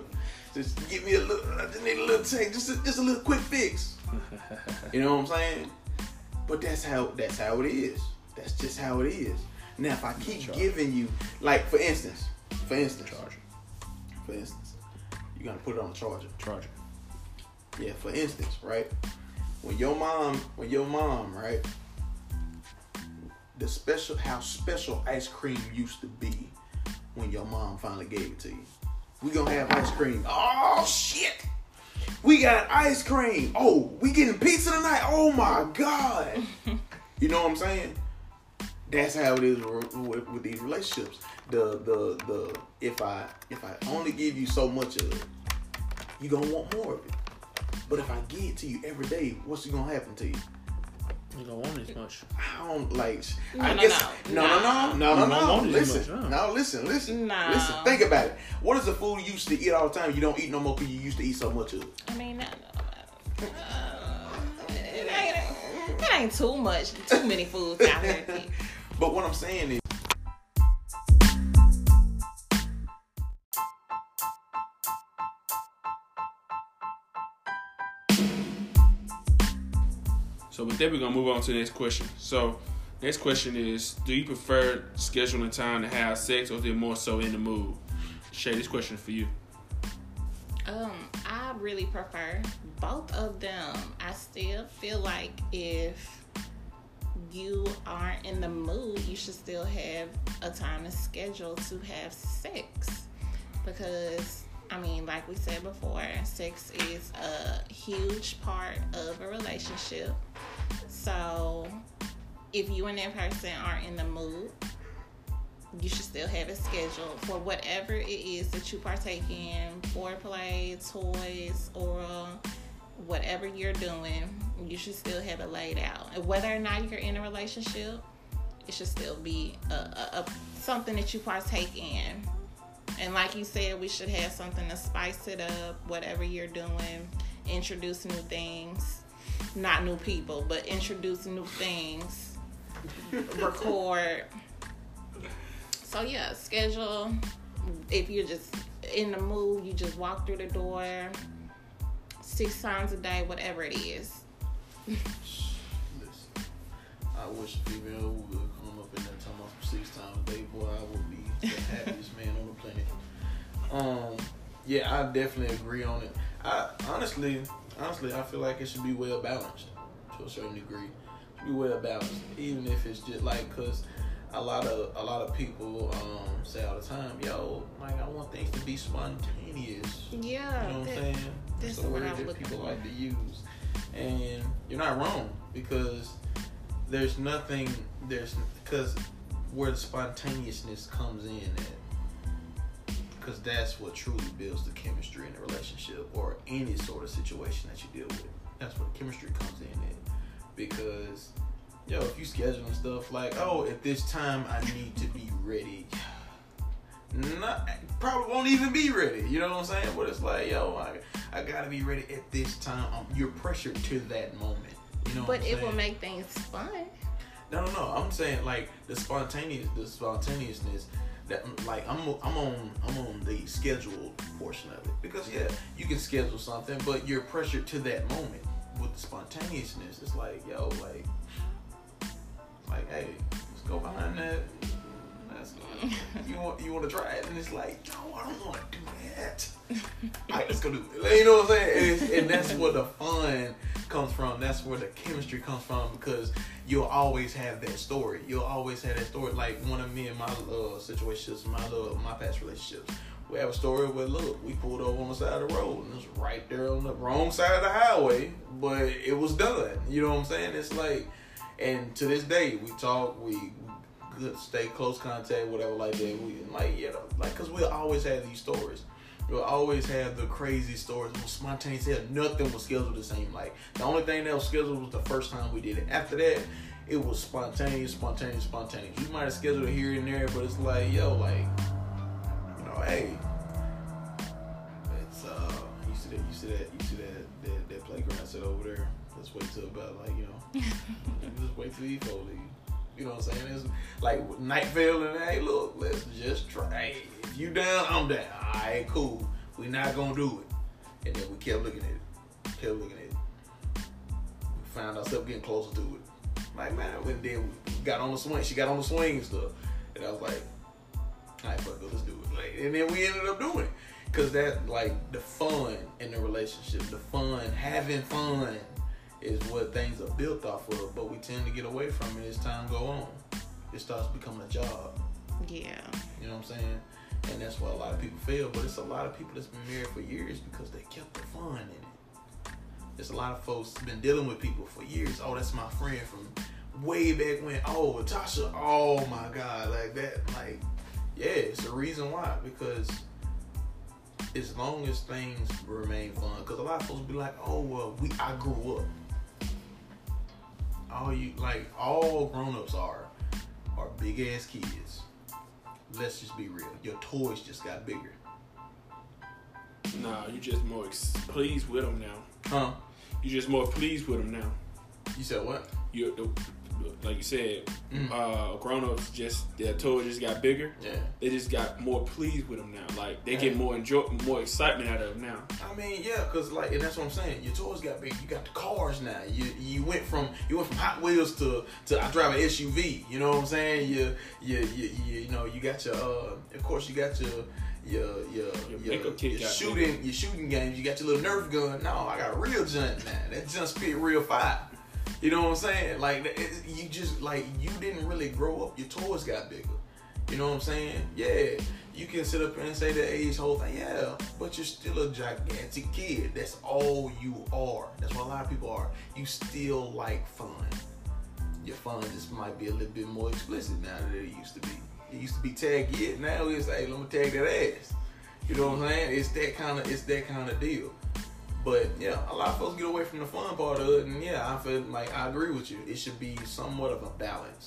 Just give me a little. I just need a little take. Just a, just a little quick fix. You know what I'm saying? But that's how that's how it is. That's just how it is. Now, if I keep Charge. giving you, like for instance, for instance, Charger. for instance, you gotta put it on a charger. Charger. Yeah, for instance, right? When your mom, when your mom, right? The special, how special ice cream used to be when your mom finally gave it to you. We gonna have ice cream. Oh shit! We got ice cream. Oh, we getting pizza tonight. Oh my god. you know what I'm saying? That's how it is with, with, these relationships. The the the if I if I only give you so much of it, you gonna want more of it. But if I give it to you every day, what's gonna happen to you? You don't want as much. I don't like. No, I no, guess no. no, no, no, no, You no, don't no. want it as Listen, much, no, listen, listen, No. listen. Think about it. What is the food you used to eat all the time? You don't eat no more because you used to eat so much of it. I mean, that, uh, it, ain't, it ain't too much, too many foods out here. But what I'm saying is, So with that, we're gonna move on to the next question. So next question is: Do you prefer scheduling time to have sex, or is it more so in the mood? Shay, this question for you. Um, I really prefer both of them. I still feel like if you aren't in the mood, you should still have a time to schedule to have sex. Because, I mean, like we said before, sex is a huge part of a relationship. So, if you and that person are in the mood, you should still have it scheduled for whatever it is that you partake in foreplay, toys, oral, whatever you're doing. You should still have it laid out. And whether or not you're in a relationship, it should still be a, a, a something that you partake in. And like you said, we should have something to spice it up, whatever you're doing, introduce new things, not new people, but introduce new things, record. So yeah, schedule. If you're just in the mood, you just walk through the door six times a day, whatever it is. listen, I wish a female would come up in about some six times a day, boy. I would be the happiest man on the. Um, yeah, I definitely agree on it. I honestly, honestly, I feel like it should be well balanced to a certain degree. It should be well balanced, even if it's just like because a lot of a lot of people um, say all the time, "Yo, like I want things to be spontaneous." Yeah. You know what I'm saying? that's the word word that people for. like to use. And you're not wrong because there's nothing there's because where the spontaneousness comes in at because that's what truly builds the chemistry in a relationship or any sort of situation that you deal with. That's where chemistry comes in at because yo, if you scheduling stuff like, oh, at this time I need to be ready. Not probably won't even be ready. You know what I'm saying? But it's like, yo, I, I gotta be ready at this time. Um, you're pressured to that moment. You know what But it will make things fun. No, no, no. I'm saying like the spontaneous, the spontaneousness. That like I'm, I'm on, I'm on the scheduled portion of it because yeah, you can schedule something, but you're pressured to that moment. With the spontaneousness, it's like yo, like, like hey, let's go behind that. You want, you want to try it, and it's like no, I don't want to do that. Right, let's go do it. You know what I'm saying? And, and that's where the fun comes from. That's where the chemistry comes from because you'll always have that story. You'll always have that story. Like one of me and my uh, situations, my little, my past relationships. We have a story where look, we pulled over on the side of the road and it was right there on the wrong side of the highway, but it was done. You know what I'm saying? It's like, and to this day, we talk, we good, stay close contact, whatever like that. We like, you know, like, cause we'll always have these stories. We'll always have the crazy stories. It was spontaneous. hell. Nothing was scheduled the same. Like the only thing that was scheduled was the first time we did it. After that, it was spontaneous, spontaneous, spontaneous. You might have scheduled it here and there, but it's like, yo, like, you know, hey, it's uh, you see that, you see that, you see that, that, that playground set over there. Let's wait till about like, you know, just wait till Evo leave. You know what I'm saying? It's like night fell and hey, look, let's just try. Hey, if you down, I'm down. All right, cool. We're not gonna do it. And then we kept looking at it, kept looking at it. We found ourselves getting closer to it. Like man, when then we got on the swing. She got on the swing and stuff, and I was like, all right, fuck let's do it. Like, and then we ended up doing it. Cause that like the fun in the relationship, the fun, having fun is what things are built off of, but we tend to get away from it as time go on. It starts becoming a job. Yeah. You know what I'm saying? And that's why a lot of people fail. But it's a lot of people that's been married for years because they kept the fun in it. There's a lot of folks been dealing with people for years. Oh, that's my friend from way back when. Oh, Tasha. Oh my God, like that. Like, yeah, it's the reason why. Because as long as things remain fun, because a lot of folks be like, oh well, we I grew up. All you like, all grown ups are are big ass kids. Let's just be real. Your toys just got bigger. Nah, you just more ex- pleased with them now. Huh? You just more pleased with them now. You said what? You're the, like you said, Mm. uh, grown ups just their toys just got bigger. Yeah. They just got more pleased with them now. Like they Yeah. get more enjoy, more excitement out of them now. I mean, yeah, cause like, and that's what I'm saying. Your toys got big. You got the cars now. You you went from you went from Hot Wheels to to I drive an SUV. You know what I'm saying? You you you, you, you know you got your uh, of course you got your your your Your your, your shooting your shooting games. You got your little Nerf gun. No, I got a real junk now. That junk spit real fire. You know what I'm saying? Like you just like you didn't really grow up. Your toys got bigger. You know what I'm saying? Yeah. You can sit up and say the age whole thing, yeah, but you're still a gigantic kid. That's all you are. That's what a lot of people are. You still like fun. Your fun just might be a little bit more explicit now than it used to be. It used to be tag it. Now it's like, let me tag that ass. You know what I'm saying? It's that kind of it's that kind of deal. But yeah, a lot of folks get away from the fun part of it, and yeah, I feel like I agree with you. It should be somewhat of a balance.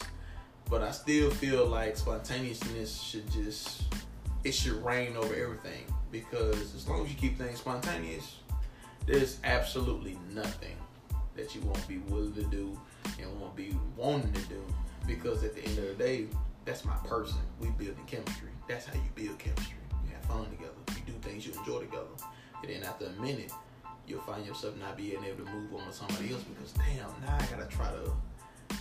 But I still feel like spontaneousness should just it should reign over everything because as long as you keep things spontaneous, there's absolutely nothing that you won't be willing to do and won't be wanting to do because at the end of the day, that's my person. We building chemistry. That's how you build chemistry. You have fun together. You do things you enjoy together. And then after a minute, you'll find yourself not being able to move on with somebody else because damn, now I gotta try to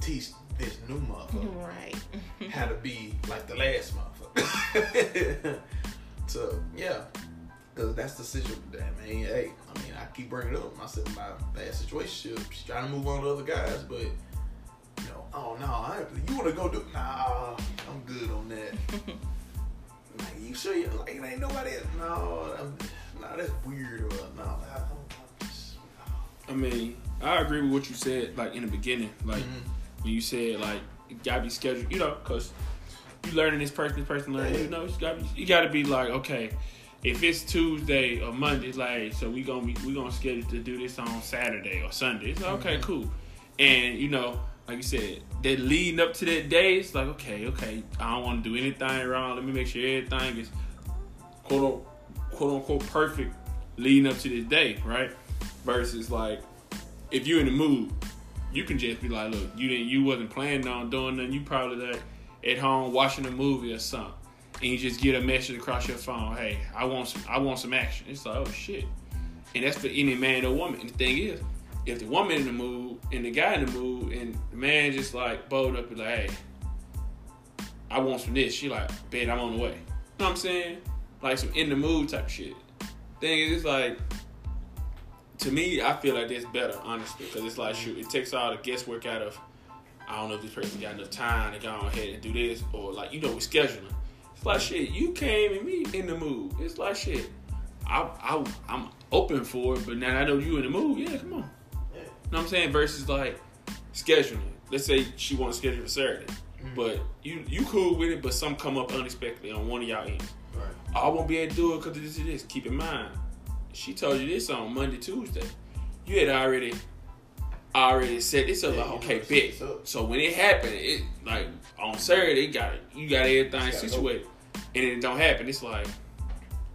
teach this new motherfucker Right. how to be like the last motherfucker. so yeah, because that's the situation. That man, hey, I mean, I keep bringing it up. I said my past situation. She's trying to move on to other guys, but you know, oh no, I, you want to go do? Nah, I'm good on that. like, you sure you like it ain't nobody? Else? No, I'm, nah, that's weird. Or no, I. I'm just- I mean, I agree with what you said, like in the beginning, like Mhm. when you said like it gotta be scheduled, you know, cause you learning this person, this person learning, you know, you gotta be, you gotta be like, okay, if it's Tuesday or Monday, it's like, so we gonna be, we gonna schedule to do this on Saturday or Sunday. It's like, okay, Mhm. cool, and you know, like you said, that leading up to that day, it's like, okay, okay, I don't want to do anything wrong. Let me make sure everything is quote quote unquote perfect leading up to this day, right? Versus like if you're in the mood, you can just be like, look, you didn't you wasn't planning on doing nothing, you probably like at home watching a movie or something. And you just get a message across your phone, hey, I want some I want some action. It's like, oh shit. And that's for any man or woman. And the thing is, if the woman in the mood and the guy in the mood and the man just like bold up and like, hey, I want some this, she like, bet I'm on the way. You know what I'm saying? Like some in the mood type shit. Thing is, it's like to me, I feel like that's better, honestly, because it's like shoot, it takes all the guesswork out of. I don't know if this person got enough time to go ahead and do this, or like you know, with scheduling. It's like shit. You came and me in the mood. It's like shit. I, I I'm open for it, but now I know you in the mood. Yeah, come on. Yeah. You know what I'm saying? Versus like scheduling. Let's say she wants to schedule for Saturday, Mhm. but you you cool with it, but some come up unexpectedly on one of y'all ends. I won't be able to do it because of this and this. Keep in mind, she told you this on Monday, Tuesday. You had already already set this up Yeah, like, okay, bet. So when it happened, it like on Saturday, got it. You got everything Gotta go. situated, and then it don't happen. It's like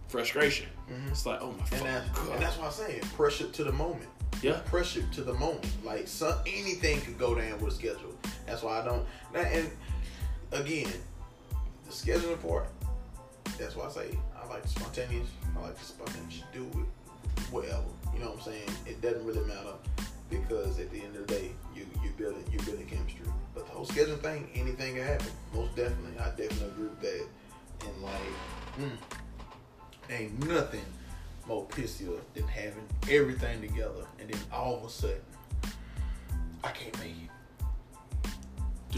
frustration. Mhm. It's like, oh my And, fucking that, god. and that's why I'm saying pressure to the moment. yeah, Pressure to the moment. Like some, anything could go down with a schedule. That's why I don't. that- And again, the scheduling part. That's why I say I like the spontaneous. I like the spontaneous. Do it whatever. You know what I'm saying? It doesn't really matter because at the end of the day, you you building you building chemistry. But the whole scheduling thing, anything can happen. Most definitely, I definitely agree with that. And like, mm, ain't nothing more pissier than having everything together and then all of a sudden I can't make it.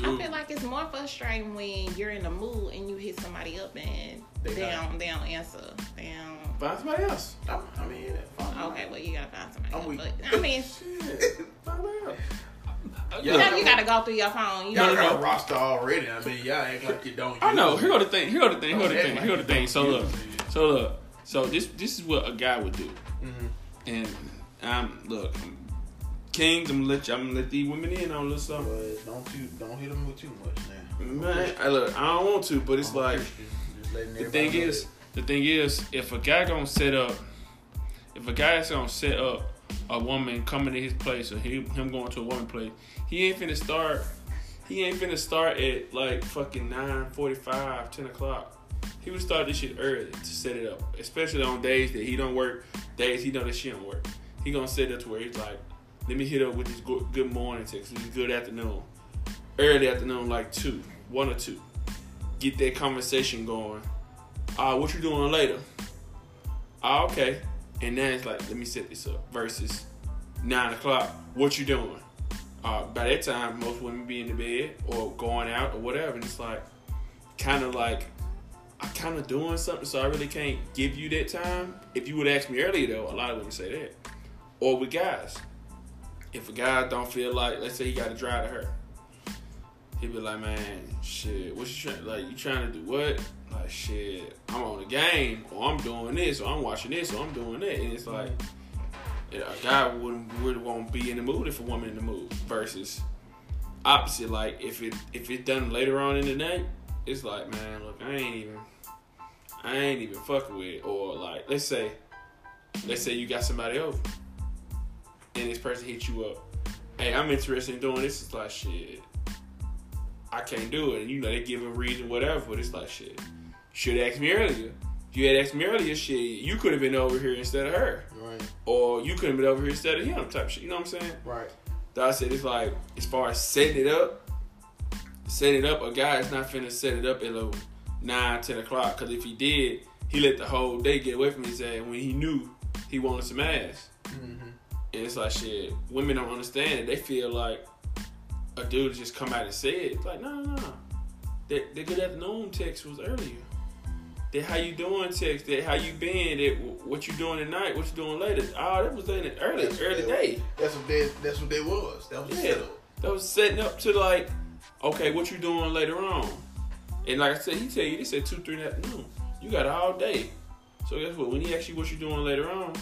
I feel like it's more frustrating when you're in the mood and you hit somebody up and They they don't they don't answer. They don't. Find somebody else. I, I mean, fine. Okay, well you gotta find somebody. I'm else. weak. But I mean, Find out. you, Yeah. know, you gotta go through your phone. You Y'all know, got a roster already. I mean, y'all act like you don't. I know. use Here go the thing. Here go the thing. Here go the thing. Here go the thing. So look. So look. So this this is what a guy would do. Mhm. And I'm look, Kings. I'm gonna let you, I'm gonna let these women in on this stuff. But don't you don't hit them with too much now. Man, I look. I don't want to, but it's I'm like Christian. The thing is, the thing is, if a guy gonna set up, if a guy is gonna set up a woman coming to his place or he, him going to a woman place, he ain't finna start. He ain't finna start at like fucking 9, 45, 10 o'clock. He would start this shit early to set it up, especially on days that he don't work, days he know that she don't work. He gonna set it to where he's like, let me hit up with this good, good morning text, this good afternoon, early afternoon, like two, one or two. Get that conversation going. Ah, what you doing later? Ah, okay. And then it's like, let me set this up. Versus nine o'clock, what you doing? Uh, by that time, most women be in the bed or going out or whatever, and it's like, kind of like, I'm kind of doing something, so I really can't give you that time. If you would ask me earlier, though, a lot of women say that. Or with guys, if a guy don't feel like, let's say he got to drive to her, he be like, man, shit, what you trying? Like, you trying to do what? Like, shit, I'm on the game, or I'm doing this, or I'm watching this, or I'm doing that, and it's like, yeah, a guy wouldn't really won't be in the mood if a woman in the mood. Versus opposite, like if it if it's done later on in the night, it's like, man, look, I ain't even, I ain't even fucking with it. Or like, let's say, let's say you got somebody over, and this person hits you up. Hey, I'm interested in doing this. It's like shit. I can't do it, and you know they give a reason, whatever. But it's like shit. Should have asked me earlier. If you had asked me earlier, shit, you could have been over here instead of her, Right, or you could have been over here instead of him, type shit. You know what I'm saying? right. So I said it's like as far as setting it up, setting it up. A guy is not finna set it up at like nine, ten o'clock. Cause if he did, he let the whole day get away from his ass when he knew he wanted some ass. Mm-hmm. And it's like shit. Women don't understand it. They feel like a dude just come out and say it. It's like no, no, no. That the good afternoon text was earlier. That how you doing text. That how you been. That what you doing tonight. What you doing later. Oh, that was in the early, That's- early that- day. That's what they. That's what they was. That was Yeah. setup. That was setting up to like, okay, what you doing later on? And like I said, he tell you, they said two, three in the afternoon. You got all day. So guess what? When he asks you what you doing later on,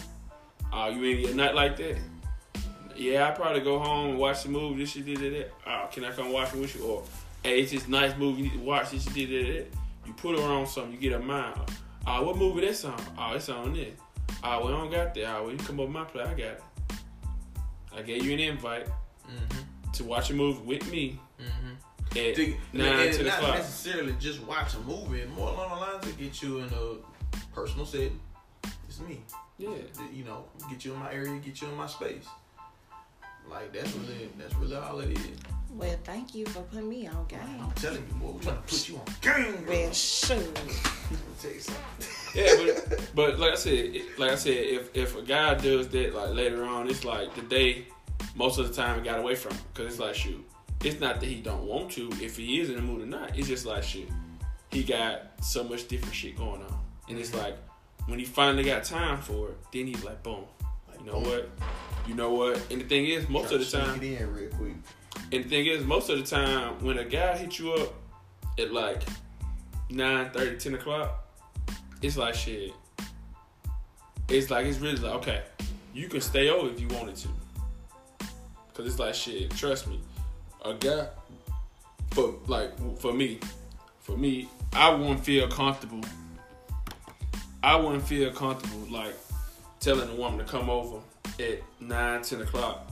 uh, you ain't get a night like that. Yeah, I probably go home and watch the movie. This shit did that. Oh, can I come watch it with you? Or hey, it's this nice movie you need to watch. This shit did that. You put her on something, you get a mind. Uh, what movie that's on? Oh, it's on this. Uh, well, I don't got that. Uh, well, you come up my play. I got it. I gave you an invite Mm-hmm. to watch a movie with me Mm-hmm. at To, nine, and ten not o'clock. necessarily just watch a movie. More along the lines to get you in a personal setting. It's me. Yeah. You know, get you in my area, get you in my space. Like that's really that's really all it is. well, thank you for putting me on game. I'm telling you, boy, we're trying to put you on game, bro. Well, shoot. Let me tell you something. Yeah, but but like I said, it- like I said, if if a guy does that like later on, it's like the day most of the time it got away from because it's like shoot, it's not that he don't want to. If he is in the mood or not, it's just like shoot, he got so much different shit going on, and it's mm-hmm. like when he finally got time for it, then he's like boom, Like, you know what, you know what, and the thing is, most of the time. it in real quick. And the thing is, most of the time, when a guy hits you up at like 9 30, 10 o'clock, it's like shit. It's like, it's really like, okay, you can stay over if you wanted to. Because it's like, shit, trust me. A guy, for like, for me, for me, I wouldn't feel comfortable. I wouldn't feel comfortable, like, telling the woman to come over at 9 10 o'clock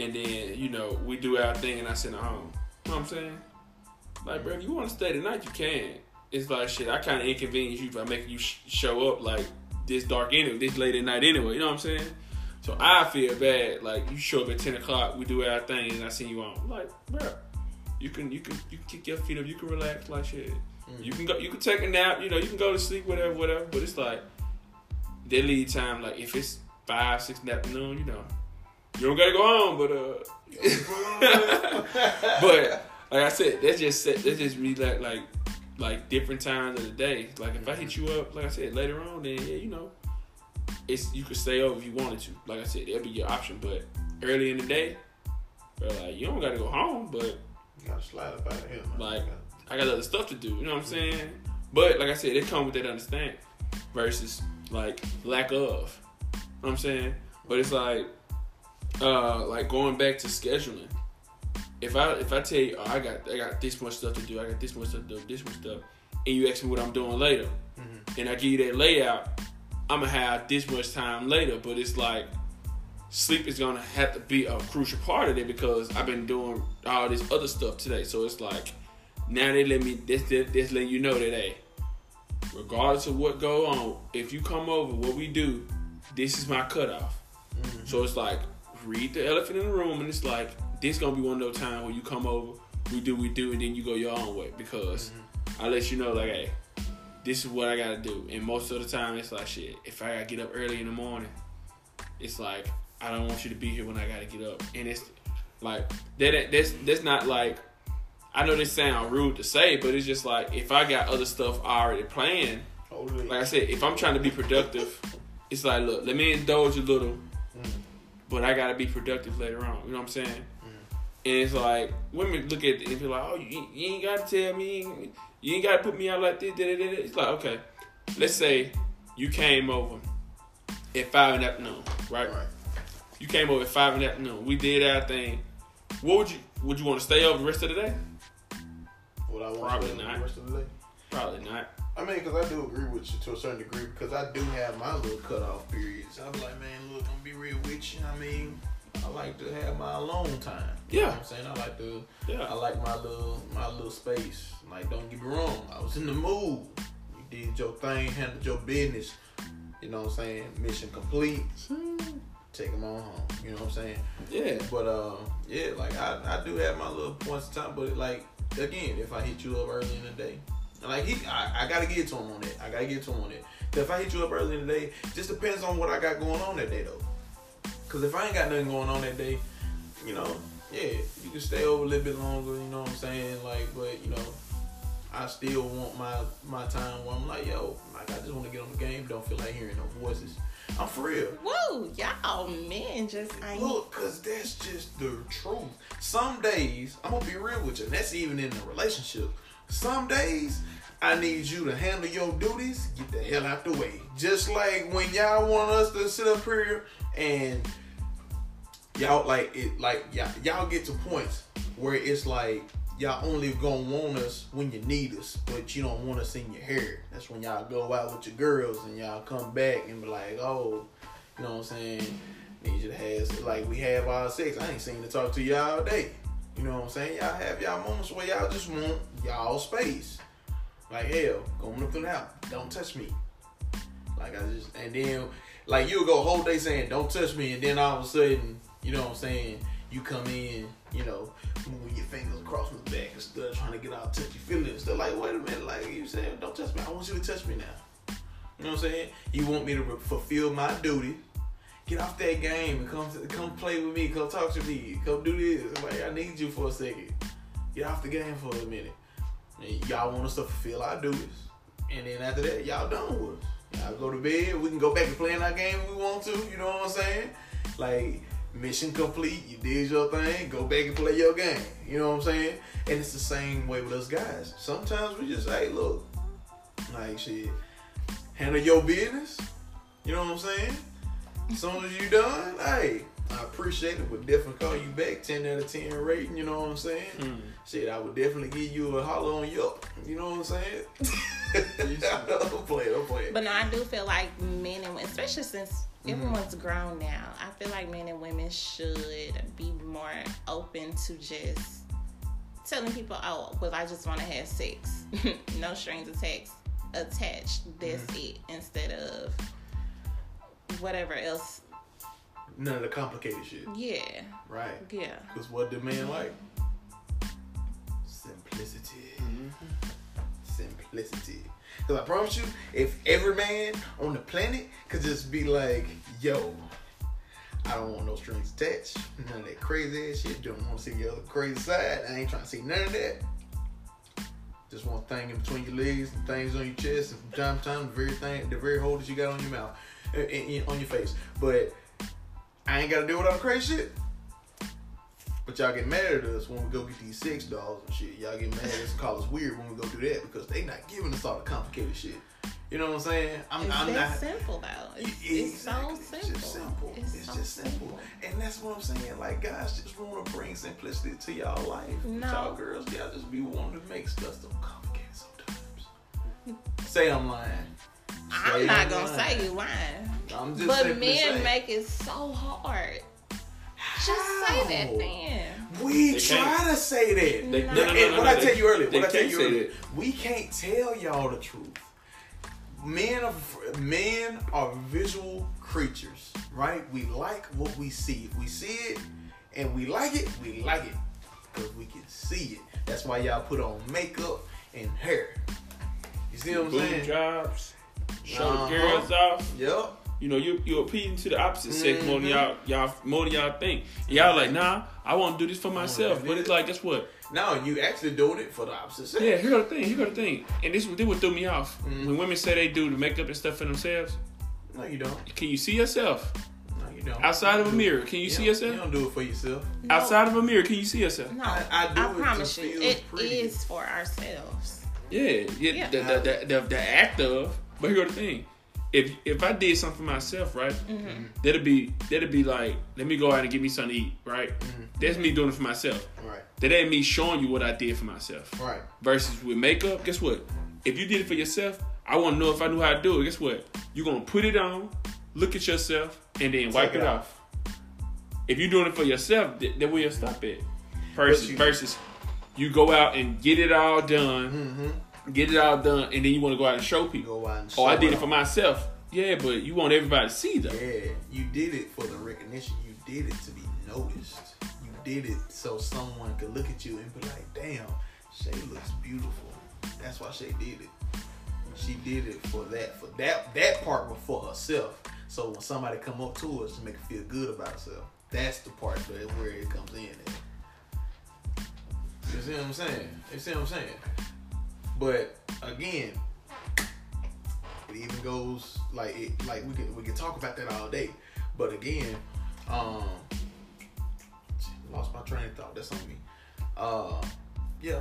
and then you know we do our thing and I send her home. You know what I'm saying? Like, bro, if you want to stay tonight, you can. It's like shit. I kind of inconvenience you by making you sh- show up like this dark anyway, this late at night anyway. You know what I'm saying? So I feel bad. Like you show up at ten o'clock, we do our thing, and I send you on. Like, bro, you can you can you can kick your feet up, you can relax, like shit. Mm. You can go, you can take a nap. You know, you can go to sleep, whatever, whatever. But it's like that lead time. Like if it's five, six in the afternoon, you know, you don't gotta go home, but uh. but like I said, that's just set- that's just me like like like different times of the day. Like if I hit you up, like I said later on, then yeah, you know, it's you could stay over if you wanted to. Like I said, that'd be your option. But early in the day, bro, like you don't gotta go home, but You gotta slide up out of here. man. Like- I got other stuff to do. You know what I'm saying? But like I said, it come with that understanding versus like lack of. You know what I'm saying? But it's like uh like going back to scheduling. If I if I tell you, oh, I got I got this much stuff to do, I got this much stuff to do, this much stuff, and you ask me what I'm doing later, Mhm. and I give you that layout, I'm gonna have this much time later. But it's like sleep is gonna have to be a crucial part of it because I've been doing all this other stuff today. So it's like now they let me this this, this letting you know that hey, regardless of what go on, if you come over, what we do, this is my cutoff. Mhm. So it's like read the elephant in the room, and it's like this gonna be one of those times where you come over, we do we do, and then you go your own way because I let you know like hey, this is what I gotta do. And most of the time it's like shit. If I gotta get up early in the morning, it's like I don't want you to be here when I gotta get up, and it's like that. That's that's not like. I know this sound rude to say, but it's just like if I got other stuff already planned, Hold it. like I said, if I'm trying to be productive, it's like, look, let me indulge a little, Mhm. but I gotta be productive later on. You know what I'm saying? And it's like women look at it and be like, oh, you, you ain't gotta tell me, you ain't, gotta put me out like this. Da, da, da. It's like, okay, let's say you came over at five in the afternoon, right? Right. You came over at five in the afternoon. We did our thing. What would you would you want to stay over the rest of the day? What I want Probably to not. the rest of the day. Probably not. I mean, because I do agree with you to a certain degree because I do have my little cutoff periods. I'm like, man, look, I'm gonna be real with you. I mean, I like to have my alone time. You know Yeah. what I'm saying? I like to, yeah. I like my little, my little space. Like, don't get me wrong, I was in the mood. You did your thing, handled your business. You know what I'm saying? Mission complete. Take them on home. You know what I'm saying? Yeah. But uh, yeah, like I, I do have my little points of time, but like again, if I hit you up early in the day, like he, I, I gotta get to him on that. I gotta get to him on that. 'Cause if I hit you up early in the day, just depends on what I got going on that day though. Cause if I ain't got nothing going on that day, you know, yeah, you can stay over a little bit longer. You know what I'm saying? Like, but you know, I still want my my time where I'm like, yo, like I just want to get on the game. Don't feel like hearing no voices. I'm for real. Woo, y'all men just ain't. Look, cause that's just the truth. Some days, I'm gonna be real with you, and that's even in the relationship. Some days, I need you to handle your duties, get the hell out the way. Just like when y'all want us to sit up here and y'all like it, like y'all, y'all get to points where it's like y'all only gonna want us when you need us, but you don't want us in your hair. That's when y'all go out with your girls and y'all come back and be like, oh, you know what I'm saying? Need you to have like we have our sex. I ain't seen to talk to y'all all day. You know what I'm saying? Y'all have y'all moments where y'all just want y'all space. Like hell, going up and out. Don't touch me. Like I just and then like you'll go whole day saying don't touch me, and then all of a sudden, you know what I'm saying? You come in, you know, moving your fingers across my back and stuff, trying to get all touchy feelings. They're like, wait a minute, like you saying, don't touch me. I want you to touch me now. You know what I'm saying? You want me to fulfill my duty. Get off that game and come come play with me. Come talk to me. Come do this. Like I need you for a second. Get off the game for a minute. And y'all want us to fulfill our duties, and then after that, y'all done with us. Y'all go to bed. We can go back to playing our game if we want to. You know what I'm saying? Like mission complete. You did your thing. Go back and play your game. You know what I'm saying? And it's the same way with us guys. Sometimes we just hey, look, like shit, handle your business. You know what I'm saying? As soon as you done, hey, I appreciate it. Would definitely call you back. Ten out of ten rating. You know what I'm saying? Mm. Shit, I would definitely give you a holler on Yelp. You know what I'm saying? don't play, it, don't play. it. But no, I do feel like men and women, especially since Mm-hmm. everyone's grown now, I feel like men and women should be more open to just telling people, "Oh, well, I just want to have sex, no strings attached, attached. That's mm-hmm. it." Instead of whatever else. None of the complicated shit. Yeah, Right. yeah. Because what the man like? Simplicity. Mm-hmm. Simplicity. Because I promise you, if every man on the planet could just be like, yo, I don't want no strings attached, none of that crazy ass shit, don't want to see your other crazy side, I ain't trying to see none of that. Just one thing in between your legs and things on your chest, and from time to time, the very thing, the very hole that you got on your mouth. Uh, in, in- on your face. But I ain't gotta deal with all the crazy shit. But y'all get mad at us when we go get these sex dolls and shit. Y'all get mad at us and call us weird when we go do that because they not giving us all the complicated shit. You know what I'm saying? I'm, It's I'm not. simple though. It's, it's so It's simple. just simple. It's, so just simple. And that's what I'm saying. Like, guys just want to bring simplicity to y'all life. No. Y'all girls, y'all just be wanting to make stuff so complicated sometimes. Say I'm lying. I'm Say not gonna lying. say you lying. I'm just But men make it so hard. Just say that How? then. We They try can't. to say that. They- No. no, no, no, and no, what no, I they- tell you earlier, what I tell you earlier, we can't tell y'all the truth. Men are men are visual creatures, right? We like what we see. If we see it and we like it, we like it because we can see it. That's why y'all put on makeup and hair. You see what I'm Boob saying? jobs, show Uh-huh. the girls off. Yep. You know, you you're appealing to the opposite sex more than y'all y'all more than y'all think. And y'all like, nah, I want to do this for myself. do But it's like, guess what? Now you actually doing it for the opposite sex. Yeah, here go the thing. Here go the thing. And this this what threw me off. Mhm. When women say they do the makeup and stuff for themselves, No, you don't. can you see yourself No, you don't. outside of a mirror? Can you don't- see You don't do it for yourself. No, outside of a mirror? Can you see yourself? No, I- I do it promise you, feel it pretty. is for ourselves. Yeah, yeah. Yeah. The, the, the, the, the act of. But here go the thing. If if I did something for myself, right, Mm-hmm. that'd be that'd be like, let me go out and get me something to eat, right? Mm-hmm. That's me doing it for myself. Right. That ain't me showing you what I did for myself. Right. Versus with makeup, guess what? If you did it for yourself, I want to know if I knew how to do it. Guess what? You're gonna put it on, look at yourself, and then wipe Take it it off. If you're doing it for yourself, th- then we'll stop it. Versus, you- versus you go out and get it all done, Mm-hmm. Get it all done, and then you want to go out and show people. Go out and Oh, I did it for myself. Yeah, but you want everybody to see that. Yeah, you did it for the recognition. You did it to be noticed. You did it so someone could look at you and be like, "Damn, Shay looks beautiful." That's why Shay did it. She did it for that. For that that part was for herself. So when somebody come up to us to make her feel good about herself, that's the part that where it comes in. At. You see what I'm saying? You see what I'm saying? But again, it even goes like it like we can we can talk about that all day. But again, um lost my train of thought. That's on me. Uh yeah.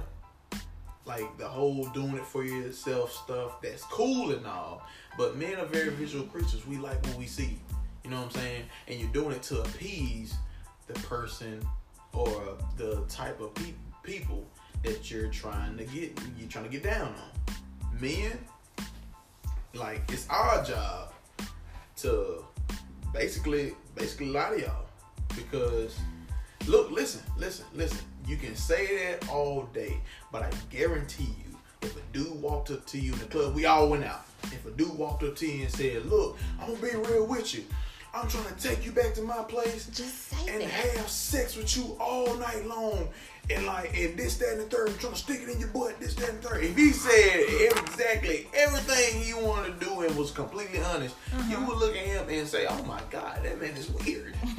Like the whole doing it for yourself stuff, that's cool and all. But men are very visual creatures. We like what we see. You know what I'm saying? And you're doing it to appease the person or the type of pe- people that you're trying to get you're trying to get down on. Men, like it's our job to basically basically lie to y'all because look listen listen listen you can say that all day but i guarantee you if a dude walked up to you in the club we all went out if a dude walked up to you and said look i'm gonna be real with you i'm trying to take you back to my place and that. have sex with you all night long. And like, and this, that, and the third, trying to stick it in your butt, this, that, and the third. If he said exactly everything he wanted to do and was completely honest, you mm-hmm. would look at him and say, "Oh my God, that man is weird.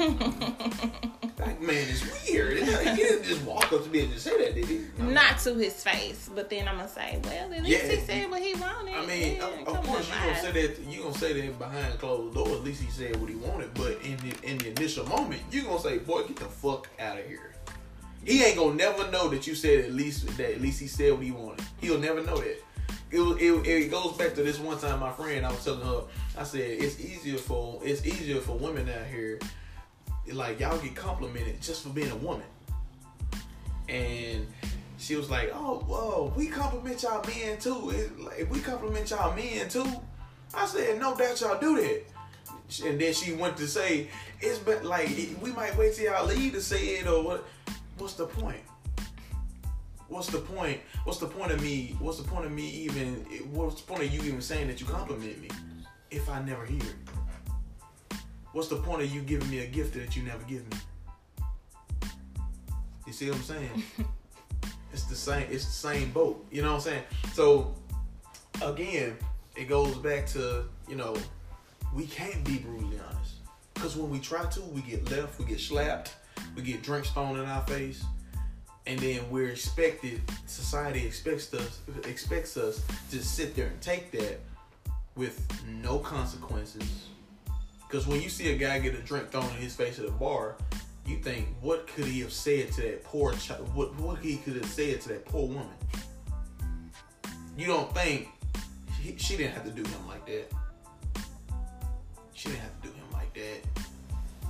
that man is weird." He didn't just walk up to me and just say that, did he? I mean, Not to his face, but then I'm gonna say, well, at least Yeah, he said what he wanted. I mean, Yeah, of, course on, you gonna say that you gonna say that behind closed doors. At least he said what he wanted. But in the in the initial moment, you're gonna say, "Boy, get the fuck out of here." He ain't gonna never know that you said at least that at least he said what he wanted. He'll never know that. It, it, it goes back to this one time my friend I was telling her I said it's easier for it's easier for women out here like y'all get complimented just for being a woman and she was like, "Oh, whoa, we compliment y'all men too. It, like, we compliment y'all men too." I said, "No doubt y'all do that." And then she went to say, "It's but like we might wait till y'all leave to say it or what? What's the point? What's the point? What's the point of me? What's the point of me even? What's the point of you even saying that you compliment me if I never hear it? What's the point of you giving me a gift that you never give me? You see what I'm saying? it's the same it's the same boat you know what i'm saying so again it goes back to you know we can't be brutally honest because when we try to we get left we get slapped we get drinks thrown in our face and then we're expected society expects us expects us to sit there and take that with no consequences Because when you see a guy get a drink thrown in his face at a bar, you think, what could he have said to that poor child? What what he could have said to that poor woman? You don't think he, she didn't have to do him like that. She didn't have to do him like that.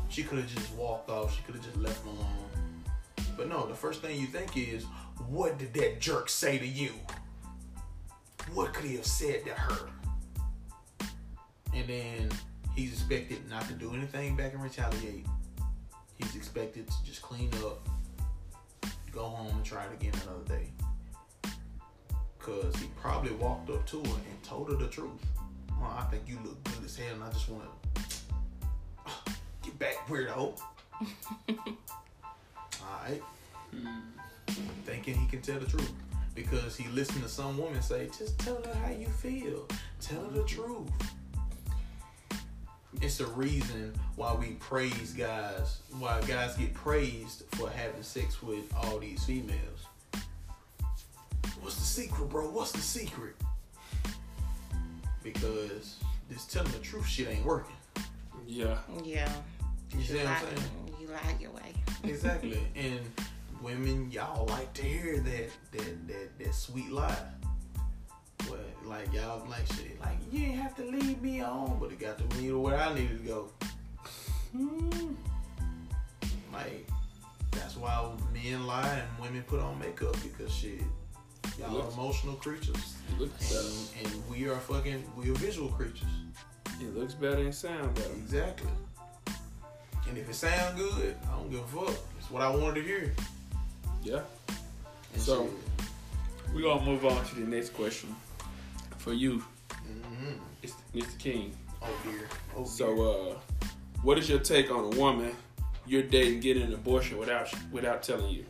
She could have just walked off. She could have just left him alone. But no, the first thing you think is, what did that jerk say to you? What could he have said to her? And then he's expected not to do anything back and retaliate. He's expected to just clean up, go home and try it again another day. Cause he probably walked up to her and told her the truth. Well, I think you look good as hell, and I just want to get back, weirdo. All right, hmm. thinking he can tell the truth because he listened to some woman say, "Just tell her how you feel. Tell her the truth." It's the reason why we praise guys, why guys get praised for having sex with all these females. What's the secret, bro? What's the secret? Because this telling the truth shit ain't working. Yeah. Yeah. You see what I'm lie, saying? you lie your way. Exactly. and women, y'all like to hear that that that that sweet lie. But like y'all like shit, like you ain't have to leave me on, but it got to me to where I needed to go. Hmm. Like that's why men lie and women put on makeup because shit, y'all are emotional creatures, It looks better. and, and we are fucking we are visual creatures. It looks better and sound better. Exactly. And if it sound good, I don't give a fuck. It's what I wanted to hear. Yeah. And So- We're gonna move on to the next question. For you, Mhm. it's Mr. King. Oh dear. Oh dear. So, uh, what is your take on a woman you're dating getting an abortion without without telling you?